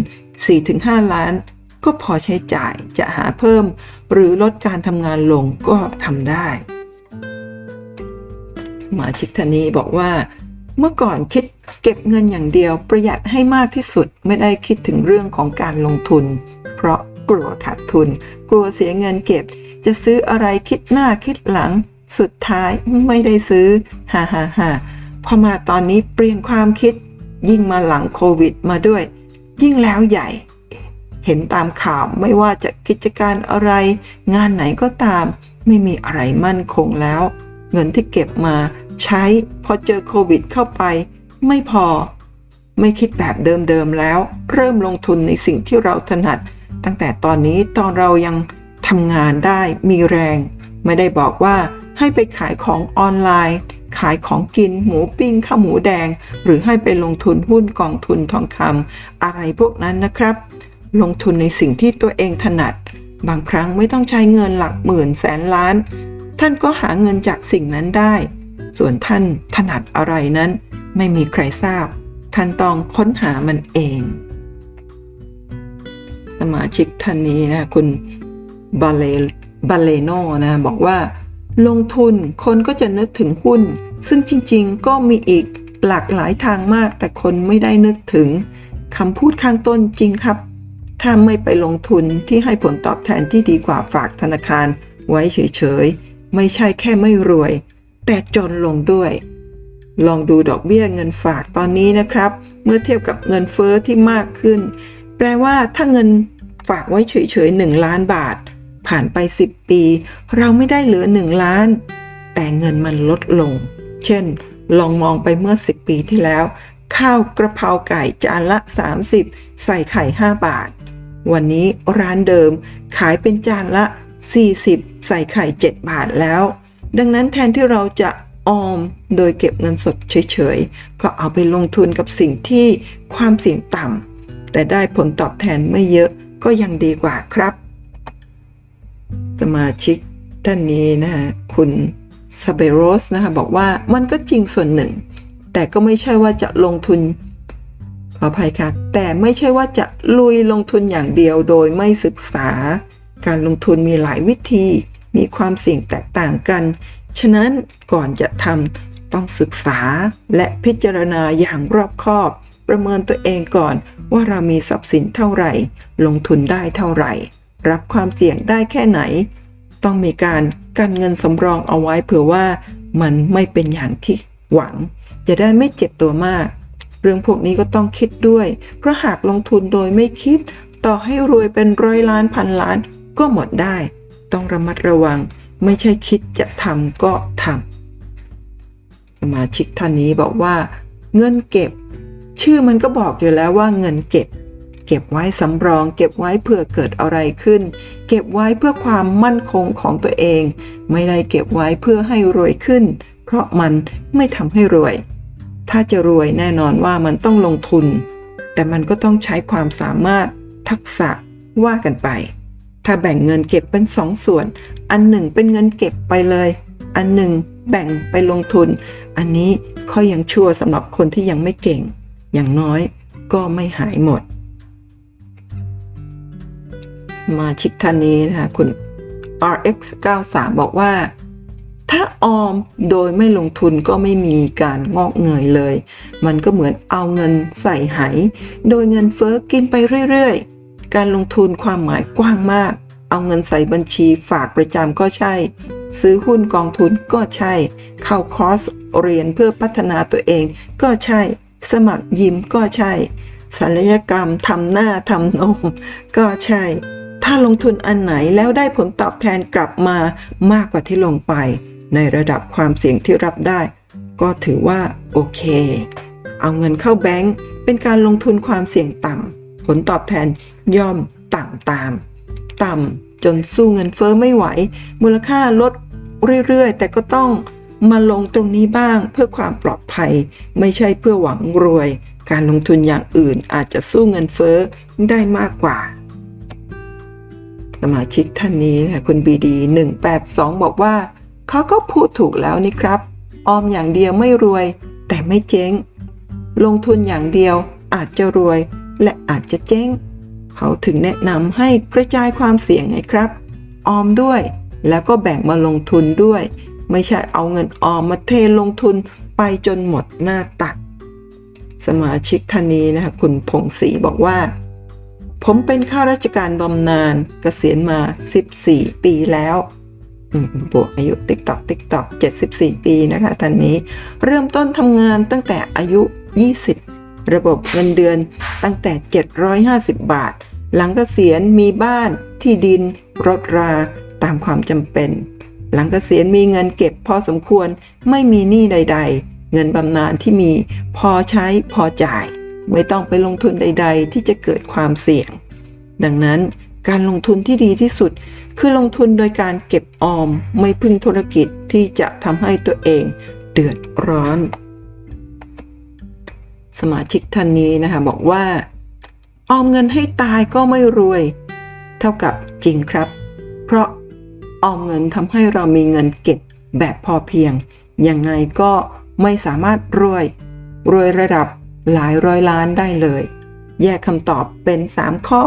4-5 ล้าน ก็พอใช้จ่ายจะหาเพิ่ม หรือลดการทำงานลงก็ทำได้หมาชิกทานีบอกว่า เมื่อก่อนคิดเก็บเงินอย่างเดียวประหยัดให้มากที่สุดไม่ได้คิดถึงเรื่องของการลงทุน เพราะกลัวขาดทุน กลัวเสียเงินเก็บ จะซื้ออะไรคิดหน้าคิดหลัง สุดท้ายไม่ได้ซื้อฮ่าฮ่าฮ่าพอมาตอนนี้เปลี่ยนความคิดยิ่งมาหลังโควิดมาด้วย ยิ่งแล้วใหญ่ เห็นตามข่าวไม่ว่าจะกิจการอะไร งานไหนก็ตาม ไม่มีอะไรมั่นคงแล้ว เงินที่เก็บมาใช้พอเจอโควิดเข้าไป ไม่พอ ไม่คิดแบบเดิมๆแล้ว เริ่มลงทุนในสิ่งที่เราถนัด ตั้งแต่ตอนนี้ตอนเรายังทำงานได้มีแรง ไม่ได้บอกว่าให้ไปขายของออนไลน์ ขายของกินหมูปิ้งข้าวหมูแดง หรือให้ไปลงทุนหุ้นกองทุนทองคำอะไรพวกนั้นนะครับ ลงทุนในสิ่งที่ตัวเองถนัด บางครั้งไม่ต้องใช้เงินหลักหมื่นแสนล้าน ท่านก็หาเงินจากสิ่งนั้นได้ ส่วนท่านถนัดอะไรนั้น ไม่มีใครทราบ ท่านต้องค้นหามันเอง สมาชิกท่านนี้นะคุณบาเลบาเลโนนะบอกว่า ลงทุนคนก็จะนึกถึงหุ้น ซึ่งจริงๆ ก็มีอีกหลากหลายทางมากแต่คนไม่ได้นึกถึงคำพูดข้างต้นจริงครับ ถ้าไม่ไปลงทุนที่ให้ผลตอบแทนที่ดีกว่าฝากธนาคารไว้เฉยๆ ไม่ใช่แค่ไม่รวย แต่จนลงด้วย ลองดูดอกเบี้ยเงินฝากตอนนี้นะครับ เมื่อเทียบกับเงินเฟอ้อที่มากขึ้น แปลว่าถ้าเงินฝากไว้เฉยๆ 1 ล้านบาท ผ่านไป 10 ปี เราไม่ได้เหลือ 1 ล้าน แต่เงินมันลดลง เช่น ลองมองไปเมื่อ 10 ปีที่แล้ว ข้าวกระเพราไก่จานละ 30 ใส่ไข่ 5 บาท วันนี้ร้านเดิมขายเป็นจานละ 40 ใส่ไข่ 7 บาทแล้ว ดังนั้นแทนที่เราจะออมโดยเก็บเงินสดเฉยๆ ก็เอาไปลงทุนกับสิ่งที่ความเสี่ยงต่ำแต่ได้ผลตอบแทนไม่เยอะก็ยังดีกว่าครับ สมาชิกท่านนี้นะคุณซาเบโรสนะคะบอกว่ามันก็จริงส่วนหนึ่ง แต่ก็ไม่ใช่ว่าจะลงทุน ขออภัยค่ะ แต่ไม่ใช่ว่าจะลุยลงทุนอย่างเดียวโดยไม่ศึกษา การลงทุนมีหลายวิธี มีความเสี่ยงแตกต่างกัน ฉะนั้นก่อนจะทำต้องศึกษาและพิจารณาอย่างรอบคอบ ประเมินตัวเองก่อนว่าเรามีทรัพย์สินเท่าไหร่ ลงทุนได้เท่าไหร่ รับความเสี่ยงได้แค่ไหน ต้องมีการกันเงินสำรองเอาไว้เผื่อว่ามันไม่เป็นอย่างที่หวัง จะได้ไม่เจ็บตัวมาก เรื่องพวกนี้ก็ต้องคิดด้วย เพราะหากลงทุนโดยไม่คิด ต่อให้รวยเป็นร้อยล้านพันล้านก็หมดได้ ต้องระมัดระวัง ไม่ใช่คิดจะทำก็ทำสมาชิกท่านนี้บอกว่า เงินเก็บ ชื่อมันก็บอกอยู่แล้วว่าเงินเก็บ เก็บไว้สำรอง เก็บไว้เพื่อเกิดอะไรขึ้น เก็บไว้เพื่อความมั่นคงของตัวเอง ไม่ได้เก็บไว้เพื่อให้รวยขึ้น เพราะมันไม่ทำให้รวย ถ้าจะรวยแน่นอนว่ามันต้องลงทุน แต่มันก็ต้องใช้ความสามารถทักษะว่ากันไป ถ้าแบ่งเงินเก็บเป็นสองส่วน อันหนึ่งเป็นเงินเก็บไปเลย อันหนึ่งแบ่งไปลงทุน อันนี้ค่อยยังชั่วสำหรับคนที่ยังไม่เก่ง อย่างน้อยก็ไม่หายหมด มาชิกท่านนี้นะคะคุณ RX 93 บอกว่า ถ้าออมโดยไม่ลงทุนก็ไม่มีการงอกเงยเลย มันก็เหมือนเอาเงินใส่ไหโดยเงินเฟ้อกินไปเรื่อยๆ การลงทุนความหมายกว้างมาก เอาเงินใส่บัญชีฝากประจำก็ใช่ ซื้อหุ้นกองทุนก็ใช่ เข้าคอร์สเรียนเพื่อพัฒนาตัวเองก็ใช่ สมัครยิมก็ใช่ศัลยกรรมทำหน้าทำนมก็ใช่ ถ้าลงทุนอันไหนแล้วได้ผลตอบแทนกลับมามากกว่าที่ลงไป ในระดับความเสี่ยงที่รับได้ ก็ถือว่าโอเค เอาเงินเข้าแบงก์เป็นการลงทุนความเสี่ยงต่ำผลตอบแทนย่อมต่ำตาม ต่ำจนสู้เงินเฟอ้อไม่ไหว มูลค่าลดเรื่อยๆ แต่ก็ต้องมาลงตรงนี้บ้างเพื่อความปลอดภัย ไม่ใช่เพื่อหวังรวย การลงทุนอย่างอื่นอาจจะสู้เงินเฟอ้อได้มากกว่าสมาชิกท่านนี้นะคุณบีดี182 บอกว่า เขาก็พูดถูกแล้วนี่ครับ ออมอย่างเดียวไม่รวย แต่ไม่เจ๊ง ลงทุนอย่างเดียวอาจจะรวย และอาจจะเจ๊ง เขาถึงแนะนำให้กระจายความเสี่ยงไงครับ ออมด้วย แล้วก็แบ่งมาลงทุนด้วย ไม่ใช่เอาเงินออมมาเทลงทุนไปจนหมดหน้าตัก สมาชิกท่านนี้นะคะคุณพงศรีบอกว่า ผมเป็นข้าราชการบำนาญเกษียณมา 14 ปีแล้ว บวกอายุติ๊กตอกติ๊กตอก74 ปีนะคะท่านนี้ เริ่มต้นทำงานตั้งแต่อายุ 20 ระบบเงินเดือนตั้งแต่ 750 บาท หลังเกษียณมีบ้านที่ดิน รถราตามความจำเป็น หลังเกษียณมีเงินเก็บพอสมควรไม่มีหนี้ใด ๆ เงินบำนาญที่มีพอใช้พอจ่าย ไม่ต้องไปลงทุนใด ๆ ที่จะเกิดความเสี่ยง ดังนั้นการลงทุนที่ดีที่สุด คือลงทุนโดยการเก็บออมไม่พึ่งธุรกิจที่จะทำให้ตัวเองเดือดร้อน สมาชิกท่านนี้นะคะบอกว่า ออมเงินให้ตายก็ไม่รวย เท่ากับจริงครับ เพราะออมเงินทำให้เรามีเงินเก็บแบบพอเพียง ยังไงก็ไม่สามารถรวย รวยระดับหลายร้อยล้านได้เลย แยกคำตอบเป็น 3 ข้อ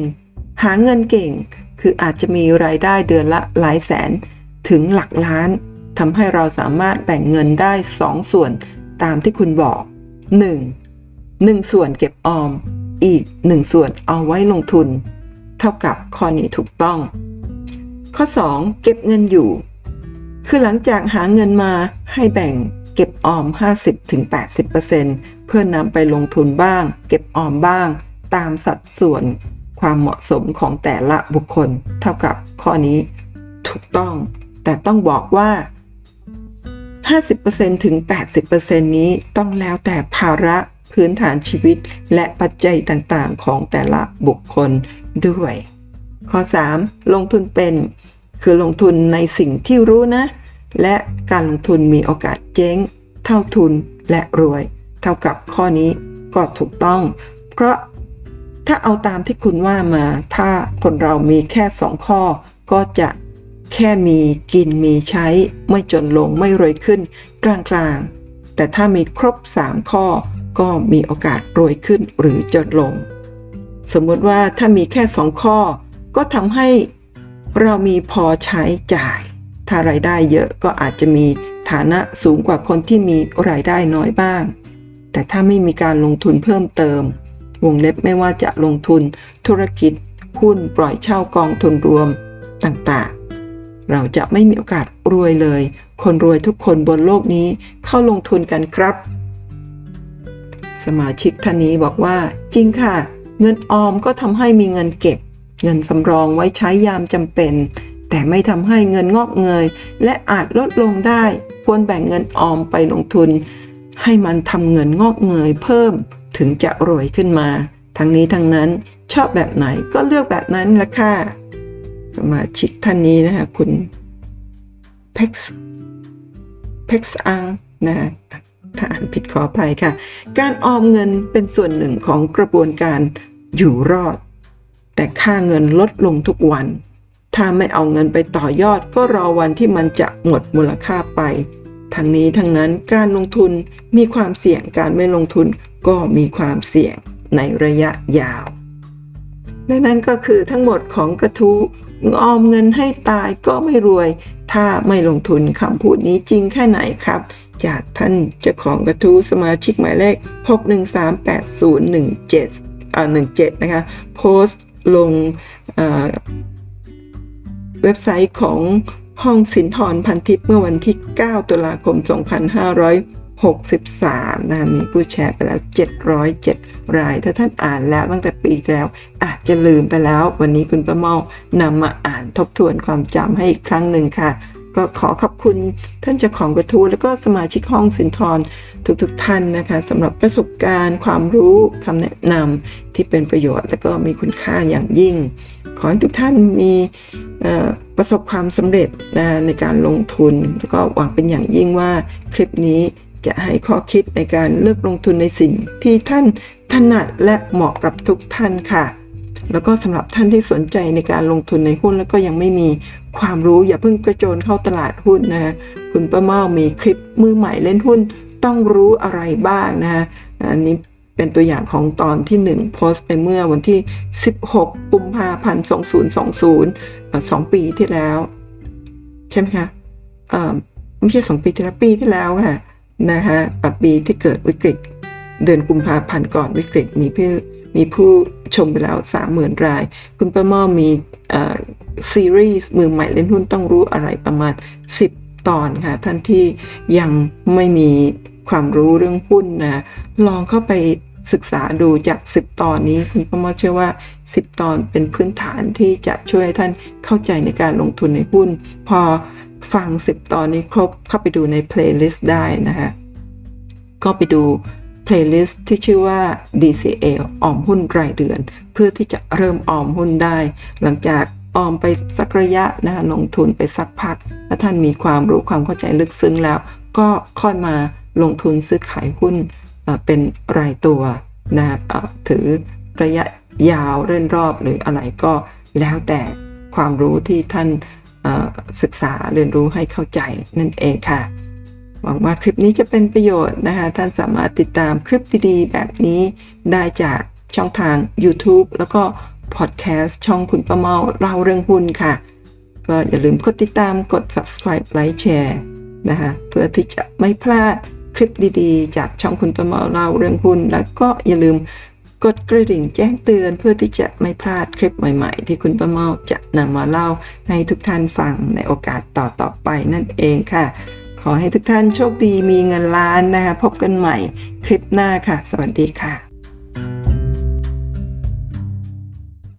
1. หาเงินเก่ง คืออาจจะมีรายได้เดือนละหลายแสนถึงหลักล้านทำให้เราสามารถแบ่งเงินได้ 2 ส่วนตามที่คุณบอก 1. 1 ส่วนเก็บออม อีก 1 ส่วนเอาไว้ลงทุน เท่ากับข้อนี้ถูกต้อง ข้อ 2. เก็บเงินอยู่ คือหลังจากหาเงินมาให้แบ่งเก็บออม 50-80%เพื่อนำไปลงทุนบ้าง เก็บออมบ้าง ตามสัดส่วน ความเหมาะสมของแต่ละบุคคล เท่ากับข้อนี้ถูกต้อง แต่ต้องบอกว่า 50%ถึง 80%นี้ต้องแล้วแต่ภาระพื้นฐานชีวิตและปัจจัยต่างๆ ของแต่ละบุคคลด้วย ข้อ 3. ลงทุนเป็น คือลงทุนในสิ่งที่รู้นะ และการลงทุนมีโอกาสเจ๊ง เท่าทุนและรวย เท่ากับข้อนี้ก็ถูกต้อง เพราะ ถ้าเอาตามที่คุณว่ามา ถ้าคนเรามีแค่สองข้อ ก็จะแค่มีกินมีใช้ ไม่จนลงไม่รวยขึ้น กลางๆ แต่ถ้ามีครบ 3 ข้อ ก็มีโอกาสรวยขึ้นหรือจนลง สมมติว่าถ้ามีแค่2ข้อ ก็ทำให้เรามีพอใช้จ่าย ถ้ารายได้เยอะก็อาจจะมีฐานะสูงกว่าคนที่มีรายได้น้อยบ้าง แต่ถ้าไม่มีการลงทุนเพิ่มเติม วงเล็บไม่ว่าจะลงทุน ธุรกิจ หุ้นปล่อยเช่ากองทุนรวมต่างๆ เราจะไม่มีโอกาสรวยเลย คนรวยทุกคนบนโลกนี้เข้าลงทุนกันครับ สมาชิกท่านนี้บอกว่าจริงค่ะ เงินออมก็ทำให้มีเงินเก็บ เงินสำรองไว้ใช้ยามจำเป็น แต่ไม่ทำให้เงินงอกเงย และอาจลดลงได้ควรแบ่งเงินออมไปลงทุนให้มันทำเงินงอกเงยเพิ่ม ถึงจะรวยขึ้นมา ทั้งนี้ทั้งนั้นชอบแบบไหนก็เลือกแบบนั้นละค่ะ สมาชิกท่านนี้นะคะคุณเพ็กซ์เพ็กซ์อังนะถ้าอ่านผิดขออภัยค่ะ การออมเงินเป็นส่วนหนึ่งของกระบวนการอยู่รอด แต่ค่าเงินลดลงทุกวัน ถ้าไม่เอาเงินไปต่อยอดก็รอวันที่มันจะหมดมูลค่าไป ทั้งนี้ทั้งนั้นการลงทุนมีความเสี่ยงการไม่ลงทุน ก็มีความเสี่ยงในระยะยาวและนั่นก็คือทั้งหมดของกระทู้ออมเงินให้ตายก็ไม่รวย ถ้าไม่ลงทุนคำพูดนี้จริงแค่ไหนครับ จากท่านเจ้าของกระทู้สมาชิกหมายเลข 6138017อ่า17 นะคะ โพสต์ลงเว็บไซต์ของห้องสินทรพันทิพย์เมื่อวันที่ 9 ตุลาคม 63นะมีผู้แชร์ไปแล้ว 707 ราย ถ้าท่านอ่านแล้วตั้งแต่ปีแล้ว อาจจะลืมไปแล้ว วันนี้คุณประเมานำมาอ่านทบทวนความจำให้อีกครั้งหนึ่งค่ะ ก็ขอขอบคุณท่านเจ้าของกระทู้แล้วก็สมาชิกห้องสินทรทุกๆทท่านนะคะสำหรับประสบการณ์ ความรู้คำแนะนำที่เป็นประโยชน์ และก็มีคุณค่าอย่างยิ่ง ขอให้ทุกท่านมีประสบความสำเร็จนะในการลงทุน แล้วก็หวังเป็นอย่างยิ่งว่าคลิปนี้ จะให้ข้อคิดในการเลือกลงทุนในสิ่งที่ท่านถนัดและเหมาะกับทุกท่านค่ะ แล้วก็สำหรับท่านที่สนใจในการลงทุนในหุ้นแล้วก็ยังไม่มีความรู้อย่าเพิ่งกระโจนเข้าตลาดหุ้นนะคุณป้าเมามีคลิปมือใหม่เล่นหุ้นต้องรู้อะไรบ้างนะฮะอันนี้เป็นตัวอย่างของตอนที่ 1 โพสต์ไปเมื่อวันที่ 16 กุมภาพันธ์2020 2 ปีที่แล้ว ใช่ไหมคะไม่ใช่ 2 ปีที่แล้วปีที่แล้วค่ะ นะคะปีที่เกิดวิกฤต เดือนกุมภาพันธ์ก่อนวิกฤตมีผู้มีผู้ชมไปแล้ว 30,000 ราย คุณป้าม่อมีซีรีส์มือใหม่เล่นหุ้นต้องรู้อะไรประมาณ 10 ตอนค่ะ ท่านที่ยังไม่มีความรู้เรื่องหุ้นนะลองเข้าไปศึกษาดูจาก 10 ตอนนี้ คุณพ่อมอเชื่อว่า 10 ตอนเป็นพื้นฐานที่จะช่วยท่านเข้าใจในการลงทุนในหุ้น พอ ฟัง 10 ตอนนี้ครบเข้าไปดูในเพลย์ลิสต์ได้นะฮะก็ไปดูเพลย์ลิสต์ที่ชื่อว่า DCL ออมหุ้นรายเดือน เพื่อที่จะเริ่มออมหุ้นได้ หลังจากออมไปสักระยะนะลงทุนไปสักพักและท่านมีความรู้ความเข้าใจลึกซึ้งแล้ว ก็ค่อยมาลงทุนซื้อขายหุ้นเป็นรายตัวนะถือระยะยาวเรื่นรอบหรืออะไรก็แล้วแต่ความรู้ที่ท่าน ศึกษาเรียนรู้ให้เข้าใจนั่นเองค่ะ หวังว่าคลิปนี้จะเป็นประโยชน์นะคะ ท่านสามารถติดตามคลิปดีๆ แบบนี้ได้จากช่องทาง YouTube แล้วก็พอดแคสต์ช่องคุณประเมาเล่าเรื่องหุ้นค่ะ ก็อย่าลืมกดติดตามกด subscribe ไลค์แชร์นะคะเพื่อที่จะไม่พลาดคลิปดีๆ จากช่องคุณประเมาเล่าเรื่องหุ้น แล้วก็อย่าลืม กดกระดิ่งแจ้งเตือนเพื่อที่จะไม่พลาดคลิปใหม่ๆ ที่คุณประเมาจะนำมาเล่าให้ทุกท่านฟังในโอกาสต่อๆไปนั่นเองค่ะ ขอให้ทุกท่านโชคดีมีเงินล้านนะคะ พบกันใหม่คลิปหน้าค่ะ สวัสดีค่ะ